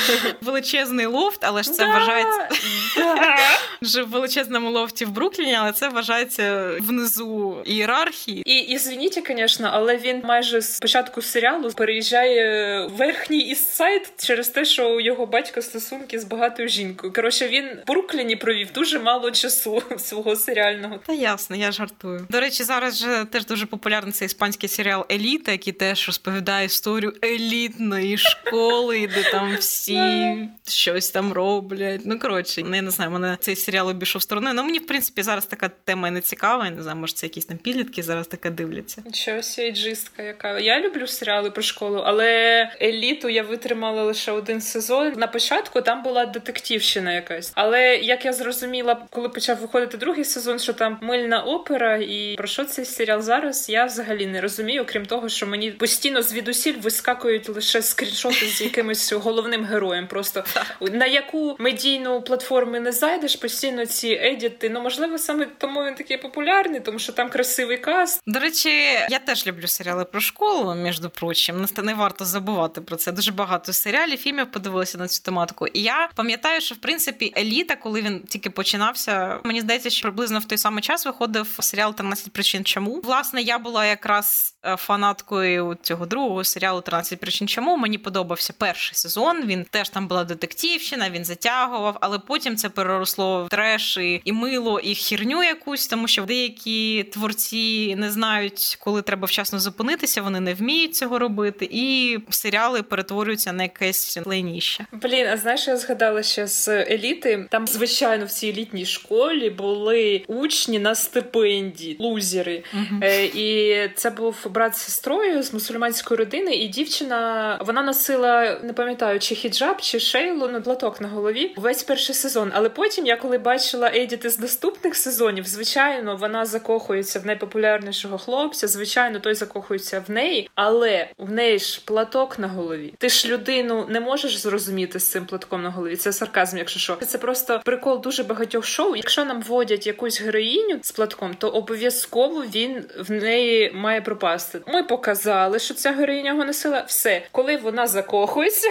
Величезний лофт, але ж це Да, вважається вже в величезному лофті в Брукліні, але це вважається внизу ієрархії. І, і звініть, звісно, але він майже з початку серіалу переїжджає в верхній істсайд через те, що у його батька стосунки з багатою жінкою. Коротше, він в Брукліні провів дуже мало часу свого серіального. Та ясно, я жартую. До речі, зараз же теж дуже популярний цей іспанський серіал Еліта, який теж розповідає історію елітної школи, де там всі щось там роблять. Ну коротше, ну, я не знаю, мене цей серіал обійшов стороною. Ну мені в принципі зараз така тема не цікава. Я не знаю, може це якісь там підлітки зараз таке дивляться. Чогось ейджистка, яка я люблю серіали про школу, але еліту я витримала лише один сезон. На початку там була детективщина якась. Але як я зрозуміла, коли почав виходити другий сезон, що там мильна опера, і про що цей серіал зараз, я взагалі не розумію, крім того, що мені постійно звідусіль вискакують лише скріншоти з якимось головним героєм. Просто на яку медійну платформу не зайдеш, постійно ці едіти. Ну можливо, саме тому він такий популярний, тому що там красивий каст. До речі, я теж люблю серіали про школу, між прочим. Не- варто забувати про це. Дуже багато серіалів, фільмів подивилися на цю тематику. І я пам'ятаю, що в принципі еліта, коли він тільки починався, мені здається, що приблизно в той самий час виходив серіал «13 причин чому. Власне, я була якраз фанаткою цього другого серіалу «13 причин чому. Мені подобався перший сезон. Він теж там була детективщина, він затягував, але потім це переросло в треш і, і мило, і хірню якусь, тому що деякі творці не знають, коли треба вчасно зупинитися, вони не вміють цього робити, і серіали перетворюються на якесь лайніще. Блін, а знаєш, я згадала ще з еліти. Там, звичайно, в цій елітній школі були учні на стипендії, лузери. Е, і це був брат з сестрою з мусульманської родини, і дівчина вона носила, не пам'ятаю, чи хіджаб, чи шейлу, ну платок на голові весь перший сезон. Але потім, я коли бачила едіти з наступних сезонів, звичайно, вона закохується в найпопулярнішого хлопця. Звичайно, той закохується в неї, але в неї ж платок на голові. Ти ж людину не можеш зрозуміти з цим платком на голові. Це сарказм, якщо що. Це просто прикол дуже багатьох шоу. Якщо нам вводять якусь героїню з платком, то обов'язково він в неї має пропасти. Ми показали, що ця героїня його носила. Все, коли вона закохується,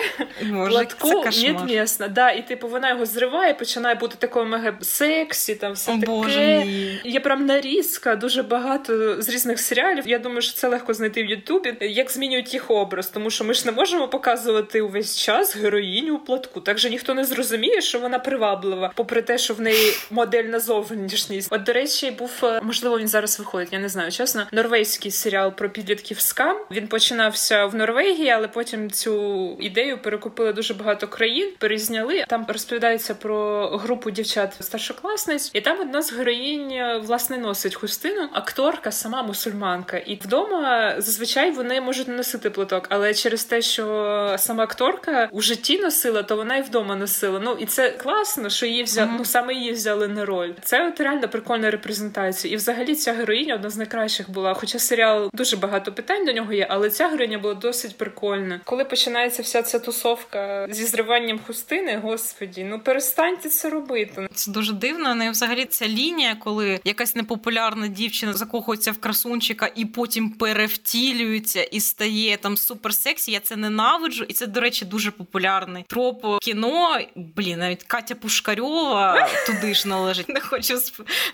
платку місна. Да, і типу вона його зриває, починає бути такою мега сексі, там все О, таке. Боже мій. Є прям нарізка, дуже багато з різних серіалів. Я думаю, що це легко знайти в Ютубі, як змінюють їх образ, тому що ми ж не можемо показувати увесь час героїню у платку. Так же ніхто не зрозуміє, що вона приваблива, попри те, що в неї модельна зовнішність. От, до речі, був е, можливо, він зараз виходить. Я не знаю, чесно. Норвезький серіал про підлітків скам. Він починався в Норвегії, але потім цю ідею перекупили дуже багато країн, перезняли. Там розповідається про групу дівчат старшокласниць, і там одна з героїнь власне носить хустину. Акторка сама мусульманка, і вдома зазвичай вони можуть не носити платок, але через те, що сама акторка у житті носила, то вона і вдома носила. Ну і це класно, що її взяли. Ну саме її взяли на роль. Це от реально прикольна репрезентація. І взагалі ця героїня одна з найкращих була. Хоча серіал дуже багато питань до нього є, але ця героїня була досить прикольна. Коли починається вся ця тусовка зі зриванням хустини, господі, ну перестаньте це робити. Це дуже дивно. Ну і взагалі ця лінія, коли якась непопулярна дівчина закохується в красунчика і потім перевтілюється і стає там суперсексі. Я це ненавиджу, і це, до речі, дуже популярний троп кіно. Блін, навіть Катя Пушкарьова туди ж належить. Не хочу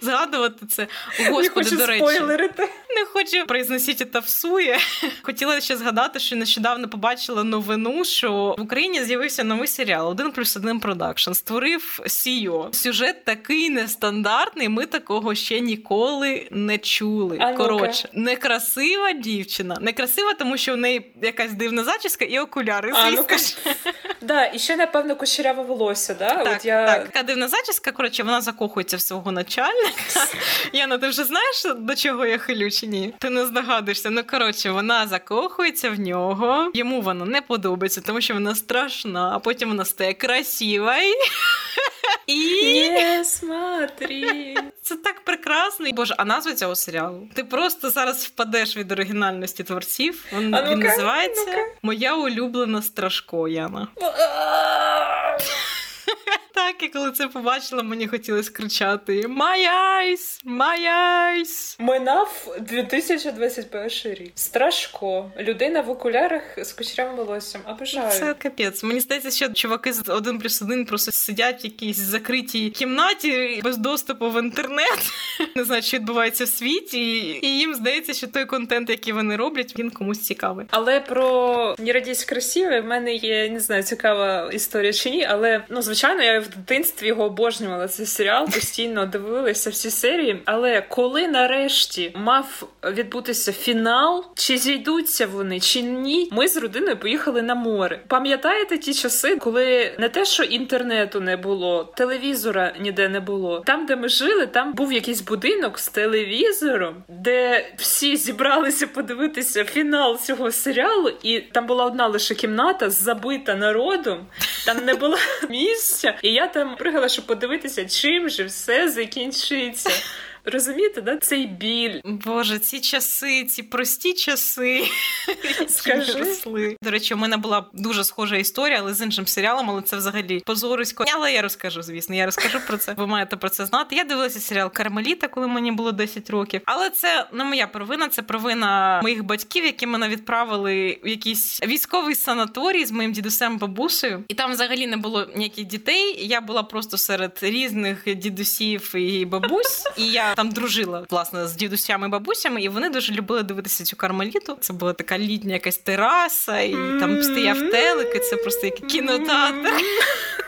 згадувати це. Господи, Не хочу до речі, спойлерити. Не хочу произносить это всуе. Хотіла ще згадати, що нещодавно побачила новину, що в Україні з'явився новий серіал один плюс один продакшн. створив SEO. Сюжет такий нестандартний. Ми такого ще ніколи не чули. А. Коротше, некрасива дівчина. Некрасива, тому що в неї якась дивна зачіска і окуляри. А, ж. Да, і ще, напевно, кучеряве волосся, да? Так, От я... так, така дивна зачіска. Коротше, вона закохується в свого начальника. Яна, ти вже знаєш, до чого я хилю чи ні? Ти не здогадуєшся. Ну коротше, вона закохується в нього. Йому вона не подобається, тому що вона страшна, а потім вона стає красива. І... Не смотри. це так прекрасно. Боже, а назва цього серіалу? Ти просто зараз впадеш від оригінальності творців. Він, А він називається. Моя улюблена страшко, Яна. Так, і коли це побачила, мені хотілося кричати My eyes! My eyes! Минав 2021 рік. Страшко. Людина в окулярах з кучерявим волоссям. Обожаю. Це капець. Мені здається, що чуваки з один плюс один просто сидять в якійсь закритій кімнаті без доступу в інтернет. Не знаю, що відбувається в світі, і їм здається, що той контент, який вони роблять, він комусь цікавий. Але про «Не радість красиве в мене є не знаю, цікава історія чи ні. Але ну звичайно, я в дитинстві його обожнювала. Цей серіал постійно дивилася всі серії. Але коли нарешті мав відбутися фінал, чи зійдуться вони, чи ні, ми з родиною поїхали на море. Пам'ятаєте ті часи, коли не те, що інтернету не було, телевізора ніде не було. Там, де ми жили, там був якийсь будинок з телевізором, де всі зібралися подивитися фінал цього серіалу, і там була одна лише кімната забита народом. Там не було місця, і я там пригала, щоб подивитися, чим же все закінчиться. Розумієте, да? Цей біль. Боже, ці часи, ці прості часи. Скажи. До речі, у мене була дуже схожа історія, але з іншим серіалом, але це взагалі позорисько. Але я розкажу, звісно. Я розкажу про це. Ви маєте про це знати. Я дивилася серіал Кармеліта, коли мені було 10 років. Але це не моя провина, це провина моїх батьків, які мене відправили в якийсь військовий санаторій з моїм дідусем бабусею. І там взагалі не було ніяких дітей. Я була просто серед різних дідусів і бабусь. І я там дружила власне з дідусями і бабусями, і вони дуже любили дивитися цю кармеліту. Це була така літня якась тераса, і там стояв телек, і це просто як кінотеатр.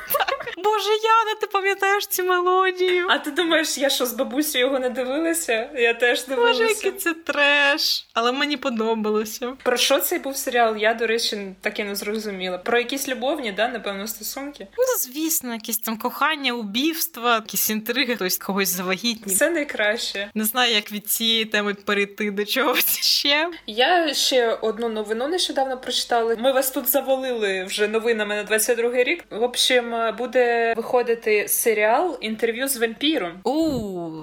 Боже, Яна, ти пам'ятаєш цю мелодію? А ти думаєш, я що з бабусею його не дивилася? Я теж Боже, який це треш. Але мені подобалося. Про що цей був серіал? Я, до речі, так і не зрозуміла. Про якісь любовні, да, напевно, стосунки. Ну, звісно, якісь там кохання, убівства, якісь інтриги, хтось когось завагітнів. Це найкраще. Не знаю, як від цієї теми перейти до чогось ще. Я ще одну новину нещодавно прочитала. Ми вас тут завалили вже новинами на 22 рік. В общем, буде виходити серіал інтерв'ю з вампіром. У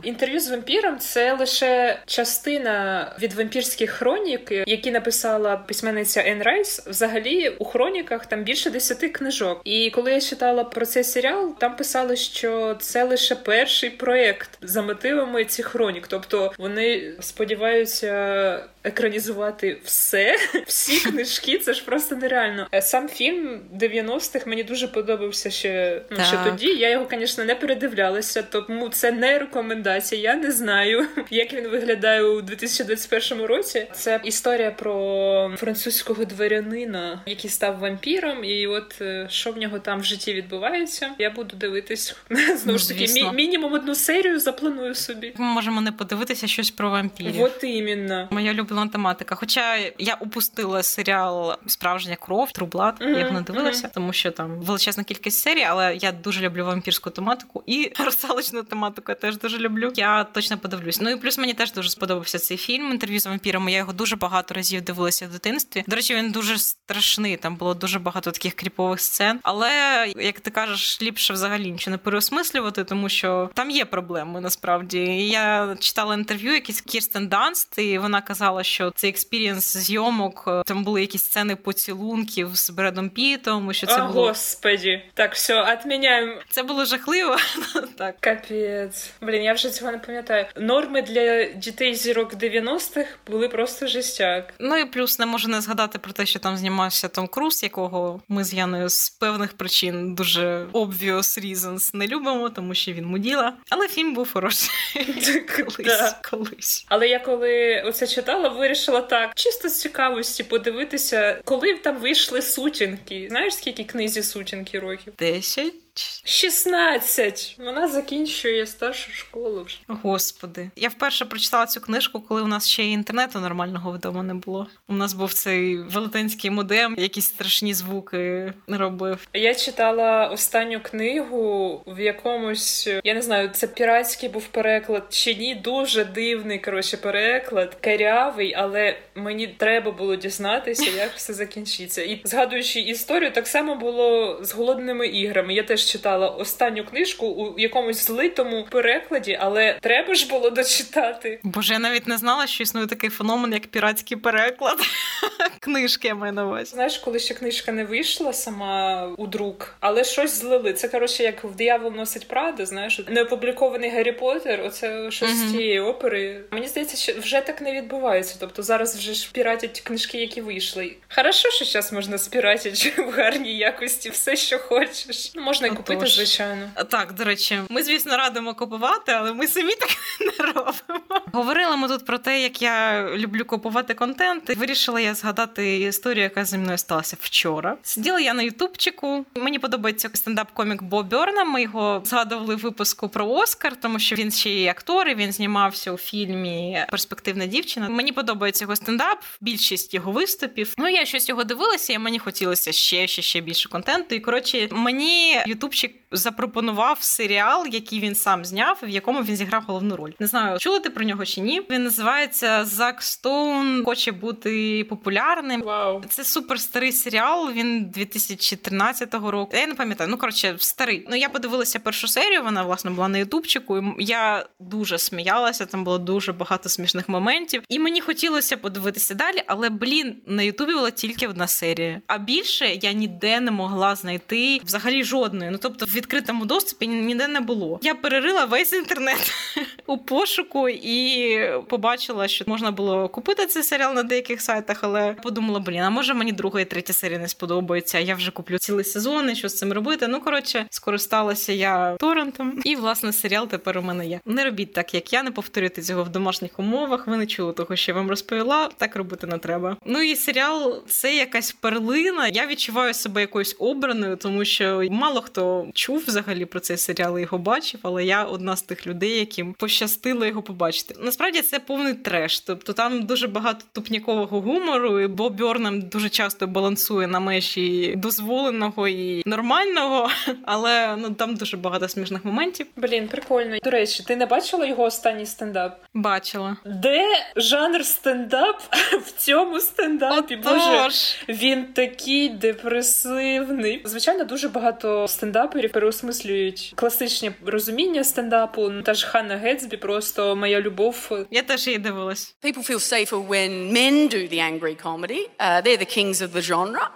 Інтерв'ю з вампіром це лише частина від вампірських хронік, які написала письменниця Ен Райс. Взагалі у хроніках там більше десяти книжок. І коли я читала про цей серіал, там писали, що це лише перший проєкт за мотивами цих хронік. Тобто вони сподіваються екранізувати все, всі книжки. Це ж просто нереально. Е, Сам фільм 90-х мені дуже подобався ще, ну, ще тоді. Я його, звісно, не передивлялася, тому це не рекомендація. Я не знаю, як він виглядає у 2021 році. Це історія про французького дворянина, який став вампіром, і от е, що в нього там в житті відбувається. Я буду дивитись знову ж таки. мі- мінімум одну серію запланую собі. ми можемо не подивитися щось про вампірів. От іменно. Моя улюблена тематика. Хоча я упустила серіал Справжня кров, True Blood, я не Мгм, дивилася, тому що там величезна кількість серій, але я дуже люблю вампірську тематику і русалочну тематику я теж дуже люблю. Я точно подивлюсь. Ну і плюс мені теж дуже сподобався цей фільм інтерв'ю з вампірами. Я його дуже багато разів дивилася в дитинстві. До речі, він дуже страшний. Там було дуже багато таких кріпових сцен. Але як ти кажеш, ліпше взагалі нічого не переосмислювати, тому що там є проблеми насправді. Я читала інтерв'ю, якесь Кірстен Данст, і вона казала, що цей experience зйомок е, там були якісь сцени поцілунків з Бредом Пітом, що це О, було господі. Так, все, відміняємо. це було жахливо. так. Капець. Блін, я вже цього не пам'ятаю. Норми для дітей зірок 90-х були просто жестяк. Ну і плюс не можу не згадати про те, що там знімався Том Круз, якого ми з Яною з певних причин дуже obvious reasons не любимо, тому що він муділа. Але фільм був хороший колись. Да. колись. Але я коли оце читала, вирішила так, чисто з цікавості подивитися, коли там вийшли сутінки. Знаєш, скільки книзі сутінки років? Десять. 16! Вона закінчує старшу школу. Господи, я вперше прочитала цю книжку, коли у нас ще й інтернету нормального вдома не було. У нас був цей велетенський модем, якісь страшні звуки робив. Я читала останню книгу в якомусь, я не знаю, це піратський був переклад чи ні. Дуже дивний коротше переклад, карявий, але мені треба було дізнатися, як все закінчиться. І згадуючи історію, так само було з голодними іграми. Я теж читала останню книжку у якомусь злитому перекладі, але треба ж було дочитати. Боже, я навіть не знала, що існує такий феномен, як піратський переклад. Книжки я маю на увазі. Знаєш, коли ще книжка не вийшла сама у друк, але щось злили. Це коротше, як в диявол носить Прада, знаєш, неопублікований Гаррі Поттер, Оце щось з Мгм. цієї опери. Мені здається, що вже так не відбувається. Тобто зараз вже ж піратять книжки, які вийшли. Хорошо, що зараз можна спіратити в гарній якості все, що хочеш. Ну можна купити, Отож. звичайно. Так, до речі, ми, звісно, радимо купувати, але ми самі так не робимо. Говорили ми тут про те, як я люблю купувати контент. І вирішила я згадати історію, яка зі мною сталася вчора. Сиділа я на Ютубчику. Мені подобається стендап-комік Бо Бьорна. Ми його згадували в випуску про Оскар, тому що він ще і актор, і він знімався у фільмі Перспективна дівчина. Мені подобається його стендап, більшість його виступів. Ну я щось його дивилася, і мені хотілося ще, ще, ще більше контенту. І коротше, мені Ютубчик запропонував серіал, який він сам зняв, в якому він зіграв головну роль. Не знаю, чули ти про нього чи ні. Він називається Зак Стоун хоче бути популярним. Вау. Це супер старий серіал. Він 2013 року. Я не пам'ятаю. Ну коротше, старий. Ну я подивилася першу серію. Вона власне була на Ютубчику. і Я дуже сміялася. Там було дуже багато смішних моментів. І мені хотілося подивитися далі, але блін, на Ютубі була тільки одна серія. А більше я ніде не могла знайти взагалі жодної. Ну тобто, в відкритому доступі ніде не було. Я перерила весь інтернет у пошуку і побачила, що можна було купити цей серіал на деяких сайтах, але подумала, блін, а може мені друга і третя серія не сподобається. Я вже куплю цілий сезон, і що з цим робити. Ну коротше, скористалася я торрентом, і власне серіал тепер у мене є. Не робіть так, як я, не повторюйте цього в домашніх умовах. Ви не чули того, що я вам розповіла. Так робити не треба. Ну і серіал це якась перлина. Я відчуваю себе якоюсь обраною, тому що мало хто чув взагалі про цей серіал і його бачив, але я одна з тих людей, яким пощастило його побачити. Насправді це повний треш. Тобто там дуже багато тупнікового гумору, і Боб Бьорнам дуже часто балансує на межі дозволеного і нормального, але ну там дуже багато смішних моментів. Блін, прикольно. До речі, ти не бачила його останній стендап? Бачила. Де жанр стендап в цьому стендапі? Боже, він такий депресивний. Звичайно, дуже багато стендаперів переосмислюють класичне розуміння стендапу. Ну, Та ж Ханна Гетсбі, просто моя любов. Я теж її дивилась. People feel safer when men do the angry comedy. Uh, they're the kings of the genre.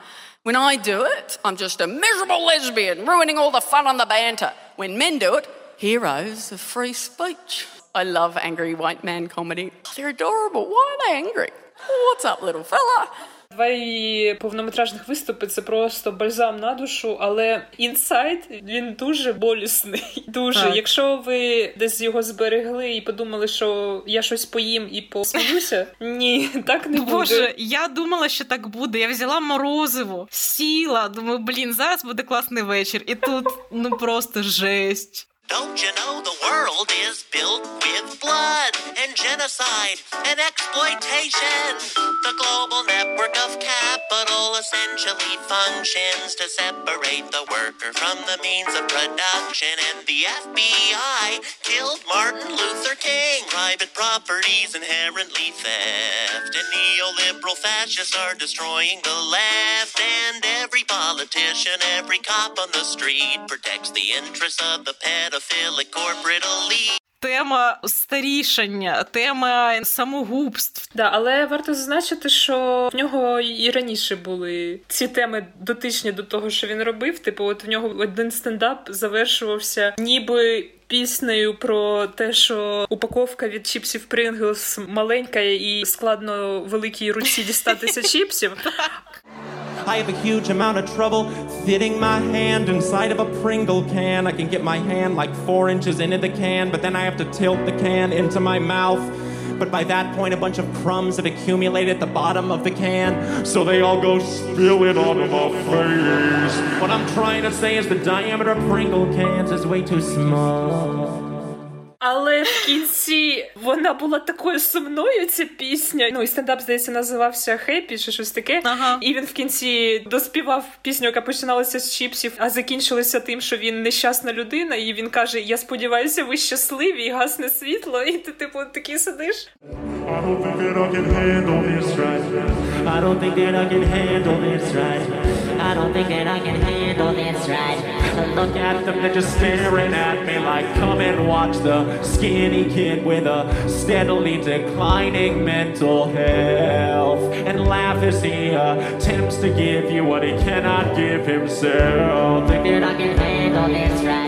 When I do it, I'm just a miserable lesbian, ruining all the fun and the banter. When men do it, heroes of free speech. I love angry white man comedy. Oh, they're adorable. Why are they angry? What's up, little fella? Два її повнометражних виступи це просто бальзам на душу, але інсайт він дуже болісний. Дуже. Так. Якщо ви десь його зберегли і подумали, що я щось поїм і посміюся, ні, так не буде. Боже, я думала, що так буде. Я взяла морозиво, сіла, думаю, блін, зараз буде класний вечір. І тут ну просто жесть. Don't you know the world is built with blood and genocide and exploitation? The global network of capital essentially functions to separate the worker from the means of production. And the FBI killed Martin Luther King. Private property's inherently theft. And neoliberal fascists are destroying the left. And every politician, every cop on the street protects the interests of the pedophilic corporate elite. Тема старішання, тема самогубств. Да, але варто зазначити, що в нього і раніше були ці теми дотичні до того, що він робив. Типу, от в нього один стендап завершувався ніби. Піснею про те, що упаковка від чіпсів Pringles маленька і складно великій руці дістатися чіпсів. I have a huge amount of trouble fitting my hand inside of a Pringle can. I can get my hand like four inches into the can, but then I have to tilt the can into my mouth. But by that point, a bunch of crumbs have accumulated at the bottom of the can, so they all go spilling onto my face. What I'm trying to say is the diameter of Pringle cans is way too small. Але в кінці вона була такою сумною, ця пісня. Ну і стендап, здається, називався Happy чи щось таке. Ага. І він в кінці доспівав пісню, яка починалася з чіпсів, а закінчилася тим, що він нещасна людина, і він каже: Я сподіваюся, ви щасливі і гасне світло. І ти, типу, такий сидиш. I don't think that I can handle this right. I don't think that I can handle this right. I don't think that I can handle this right. Look at them, they're just staring at me like, come and watch the skinny kid with a steadily declining mental health. And laugh as he attempts to give you what he cannot give himself. That I can handle this right.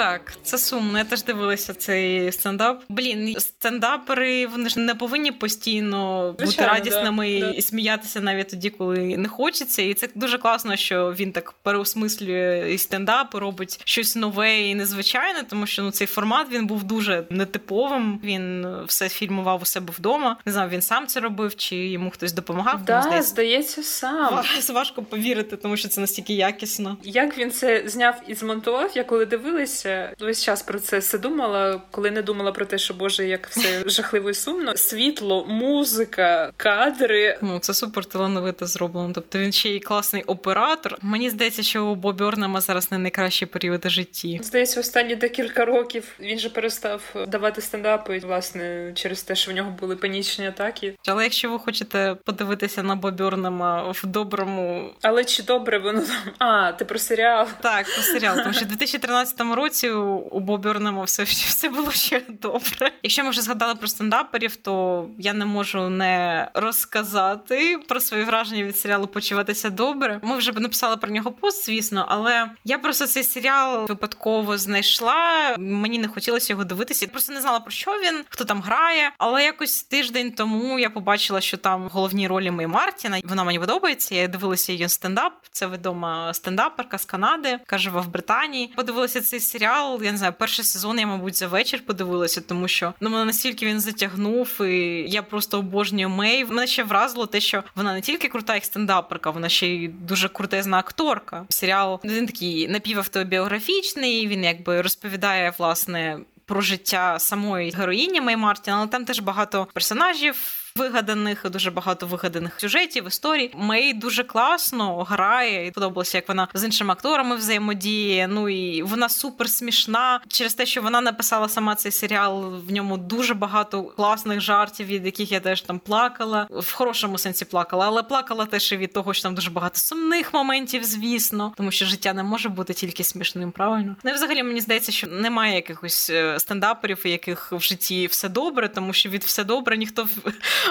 Так, це сумно. Я теж дивилася цей стендап. Блін, стендапери вони ж не повинні постійно бути Звичайно, радісними да, да. і сміятися навіть тоді, коли не хочеться. І це дуже класно, що він так переосмислює і стендап, і робить щось нове і незвичайне, тому що ну цей формат він був дуже нетиповим. Він все фільмував у себе вдома. Не знаю, він сам це робив, чи йому хтось допомагав. Да, здається, здається, сам. важко повірити, тому що це настільки якісно. Як він це зняв і змонтував, я коли дивилася, весь час про це все думала, коли не думала про те, що Боже, як все жахливо і сумно. Світло, музика, кадри. Ну, це супер талановито зроблено. Тобто він ще й класний оператор. Мені здається, що у Бобі Орнема зараз не найкращі періоди житті. Здається, останні декілька років він же перестав давати стендапи, власне, через те, що в нього були панічні атаки. Але якщо ви хочете подивитися на Бобі Орнема в доброму. Але чи добре воно там? А, ти про серіал? Так, про серіал, тому що в 2013 році у- у Бобі Орнема все, все було ще добре. Якщо ми вже згадали про стендаперів, то я не можу не розказати про свої враження від серіалу Почуватися добре. Ми вже б написали про нього пост, звісно, але я просто цей серіал випадково знайшла. Мені не хотілося його дивитися. Я просто не знала про що він, хто там грає. Але якось тиждень тому я побачила, що там в головній ролі Мей Мартіна. Вона мені подобається. Я дивилася її стендап. Це відома стендаперка з Канади, яка живе в Британії. Подивилася цей серіал. Я не знаю, перший сезон я, мабуть, за вечір подивилася, тому що ну мене настільки він затягнув, і я просто обожнюю Мей. Мене ще вразило те, що вона не тільки крута як стендаперка, вона ще й дуже крутезна акторка. Серіал він такий напівавтобіографічний. Він якби розповідає власне. Про життя самої героїні Мей Мартін, але там теж багато персонажів вигаданих, дуже багато вигаданих сюжетів, історій. Мей дуже класно грає. І подобалося, як вона з іншими акторами взаємодіє. Ну і вона супер смішна через те, що вона написала сама цей серіал. В ньому дуже багато класних жартів, від яких я теж там плакала. В хорошому сенсі плакала, але плакала теж і від того, що там дуже багато сумних моментів, звісно, тому що життя не може бути тільки смішним, правильно? Ну і взагалі мені здається, що немає якихось е, стендаперів, яких в житті все добре, тому що від все добре ніхто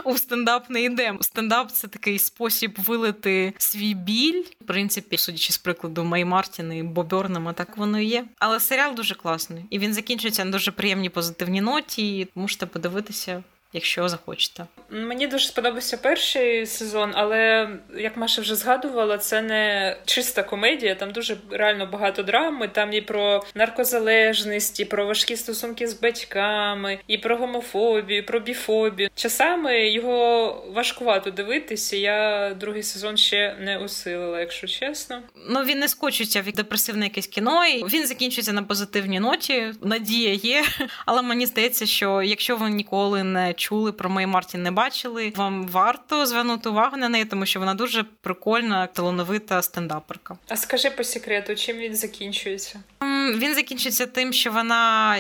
у стендап не йде. Стендап це такий спосіб вилити свій біль. В принципі, судячи з прикладу Май Мартін і Бобернема, так воно і є. Але серіал дуже класний, і він закінчується на дуже приємній позитивній ноті. і Можете подивитися, якщо захочете. Мені дуже сподобався перший сезон, але як Маша вже згадувала, це не чиста комедія. Там дуже реально багато драми. Там і про наркозалежність, і про важкі стосунки з батьками, і про гомофобію, і про біфобію. Часами його важкувато дивитися. Я другий сезон ще не усилила, якщо чесно. Ну він не скочується в депресивне якесь кіно. І він закінчується на позитивній ноті. Надія є. Але мені здається, що якщо ви ніколи не чули про Мей Мартін, не бачили, вам варто звернути увагу на неї, тому що вона дуже прикольна, талановита стендаперка. А скажи по секрету, чим він закінчується? Він закінчиться тим, що вона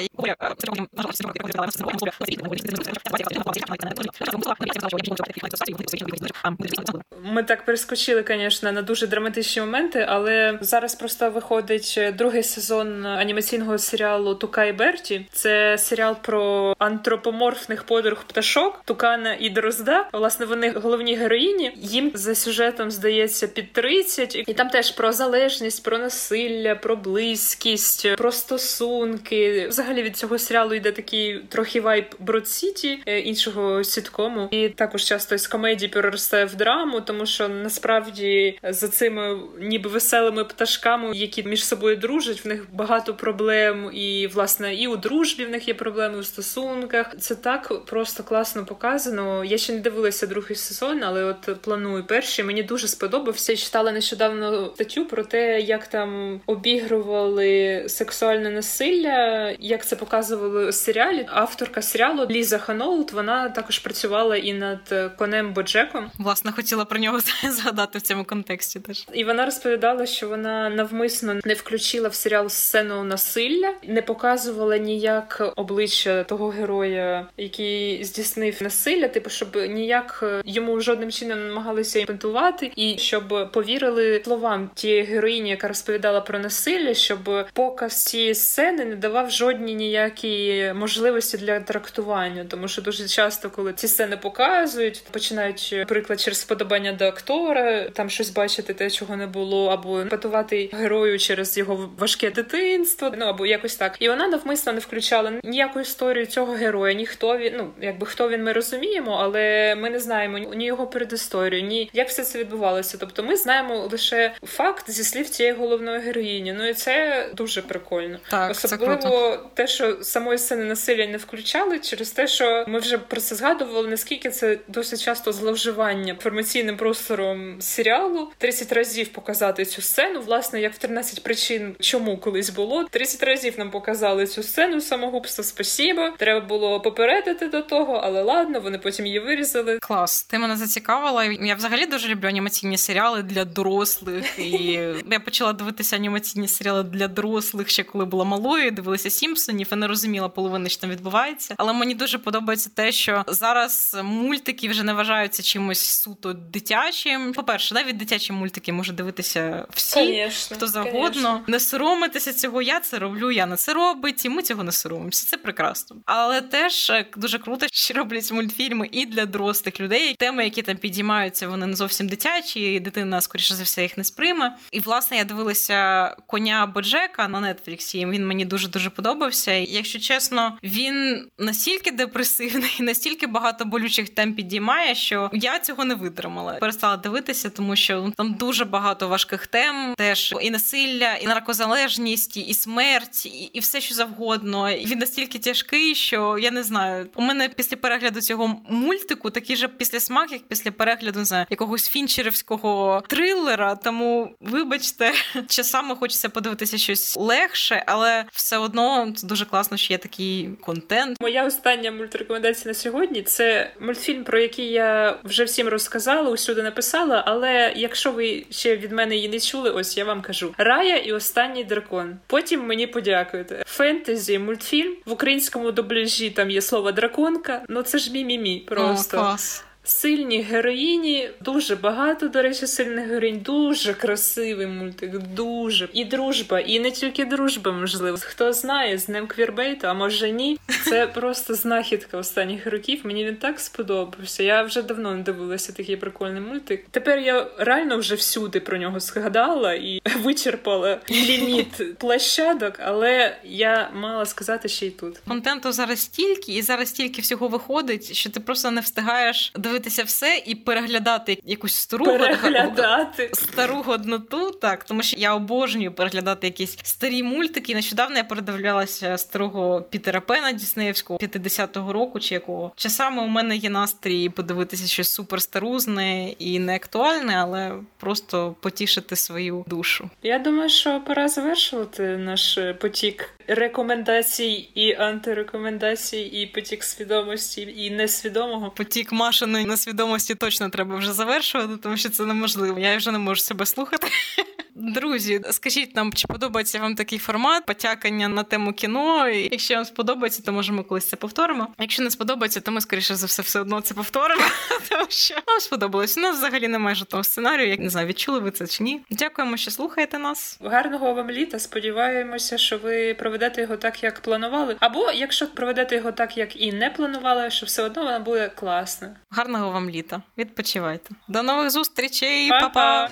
Ми так перескочили, звісно, на дуже драматичні моменти, але зараз просто виходить другий сезон анімаційного серіалу Тука і Берті. Це серіал про антропоморфних подруг пташок Тукана і Дрозда. Власне, вони головні героїні. Їм за сюжетом здається під 30. і там теж про залежність, про насилля, про близькість, про стосунки. Взагалі від цього серіалу йде такий трохи вайб Брод Сіті е, іншого сіткому, і також часто з комедії переростає в драму, тому що насправді за цими ніби веселими пташками, які між собою дружать, в них багато проблем, і власне і у дружбі в них є проблеми у стосунках. Це так просто просто класно показано. Я ще не дивилася другий сезон, але от планую перший. Мені дуже сподобався. Читала нещодавно статтю про те, як там обігрували сексуальне насилля, як це показували у серіалі. Авторка серіалу Ліза Ханоут, вона також працювала і над конем Боджеком. Власне, хотіла про нього згадати в цьому контексті теж. І вона розповідала, що вона навмисно не включила в серіал сцену насилля, не показувала ніяк обличчя того героя, який здійснив насилля, типу, щоб ніяк йому жодним чином не намагалися імпентувати, і щоб повірили словам тієї героїні, яка розповідала про насилля, щоб показ цієї сцени не давав жодні ніякі можливості для трактування, тому що дуже часто, коли ці сцени показують, починають приклад через вподобання до актора, там щось бачити, те, чого не було, або патувати герою через його важке дитинство, ну або якось так. І вона навмисно не включала ніяку історію цього героя, ні хто він, ну якби хто він, ми розуміємо, але ми не знаємо ні його передісторію, ні як все це відбувалося. Тобто, ми знаємо лише факт зі слів цієї головної героїні. Ну і це дуже прикольно. Так, це особливо круто. те, що самої сцени насилля не включали, через те, що ми вже про це згадували, наскільки це досить часто зловживання інформаційним простором серіалу. 30 разів показати цю сцену, власне, як в 13 причин, чому колись було. 30 разів нам показали цю сцену самогубства. Спасіба. Треба було попередити до того, але ладно, вони потім її вирізали. Клас, ти мене зацікавила. Я взагалі дуже люблю анімаційні серіали для дорослих. І я почала дивитися анімаційні серіали для дорослих ще коли була малою. Дивилася Сімпсонів і не розуміла половини, що там відбувається. Але мені дуже подобається те, що зараз мультики вже не вважаються чимось суто дитячим. По-перше, навіть дитячі мультики може дивитися всі, Конечно, хто завгодно. конечно. Не соромитися цього. Я це роблю, Яна це робить, і ми цього не соромимося. Це прекрасно. Але теж е, дуже круто, що роблять мультфільми і для дорослих людей. Теми, які там підіймаються, вони не зовсім дитячі, і дитина, скоріше за все, їх не сприйме. І власне я дивилася коня Боджека на Нетфліксі. Він мені дуже дуже подобався. І, Якщо чесно, він настільки депресивний, настільки багато болючих тем підіймає, що я цього не витримала. Перестала дивитися, тому що там дуже багато важких тем, теж і насилля, і наркозалежність, і смерть, і, і все, що завгодно. І він настільки тяжкий, що я не знаю. У мене після перегляду цього мультику такий же після смак, як після перегляду знаю, якогось фінчерівського трилера. Тому, вибачте, часами хочеться подивитися щось легше, але все одно це дуже класно, що є такий контент. Моя остання мультрекомендація на сьогодні це мультфільм, про який я вже всім розказала, усюди написала. Але якщо ви ще від мене її не чули, ось я вам кажу: Рая і останній дракон. Потім мені подякуєте. Фентезі, мультфільм в українському дубляжі там є слово драконка. Ну це ж мі-мі-мі просто. О, клас. Сильні героїні, дуже багато, до речі, сильних героїнь, дуже красивий мультик, дуже. І дружба, і не тільки дружба, можливо. Хто знає, з ним квірбейту, а може ні. Це просто знахідка останніх років. Мені він так сподобався. Я вже давно не дивилася такий прикольний мультик. Тепер я реально вже всюди про нього згадала і вичерпала ліміт площадок, але я мала сказати ще й тут. Контенту зараз стільки, і зараз стільки всього виходить, що ти просто не встигаєш дивитися все і переглядати якусь стару Переглядати. стару годноту. Так, тому що я обожнюю переглядати якісь старі мультики. Нещодавно я передивлялася старого Пітера Пена Діснеївського 50-го року, чи якого часами у мене є настрій подивитися щось суперстарузне і не актуальне, але просто потішити свою душу. Я думаю, що пора завершувати наш е, потік рекомендацій і антирекомендацій, і потік свідомості, і несвідомого. Потік машини на свідомості точно треба вже завершувати, тому що це неможливо. Я вже не можу себе слухати. Друзі, скажіть нам, чи подобається вам такий формат потякання на тему кіно? І Якщо вам сподобається, то може ми колись це повторимо. Якщо не сподобається, то ми скоріше за все все одно це повторимо. Тому що нам сподобалось. У нас взагалі немає жодного сценарію. Я не знаю, відчули ви це чи ні. Дякуємо, що слухаєте нас. Гарного вам літа. Сподіваємося, що ви проведете його так, як планували. Або якщо проведете його так, як і не планували, що все одно воно буде класна. Гарного вам літа. Відпочивайте. До нових зустрічей, Па-па! Па-па!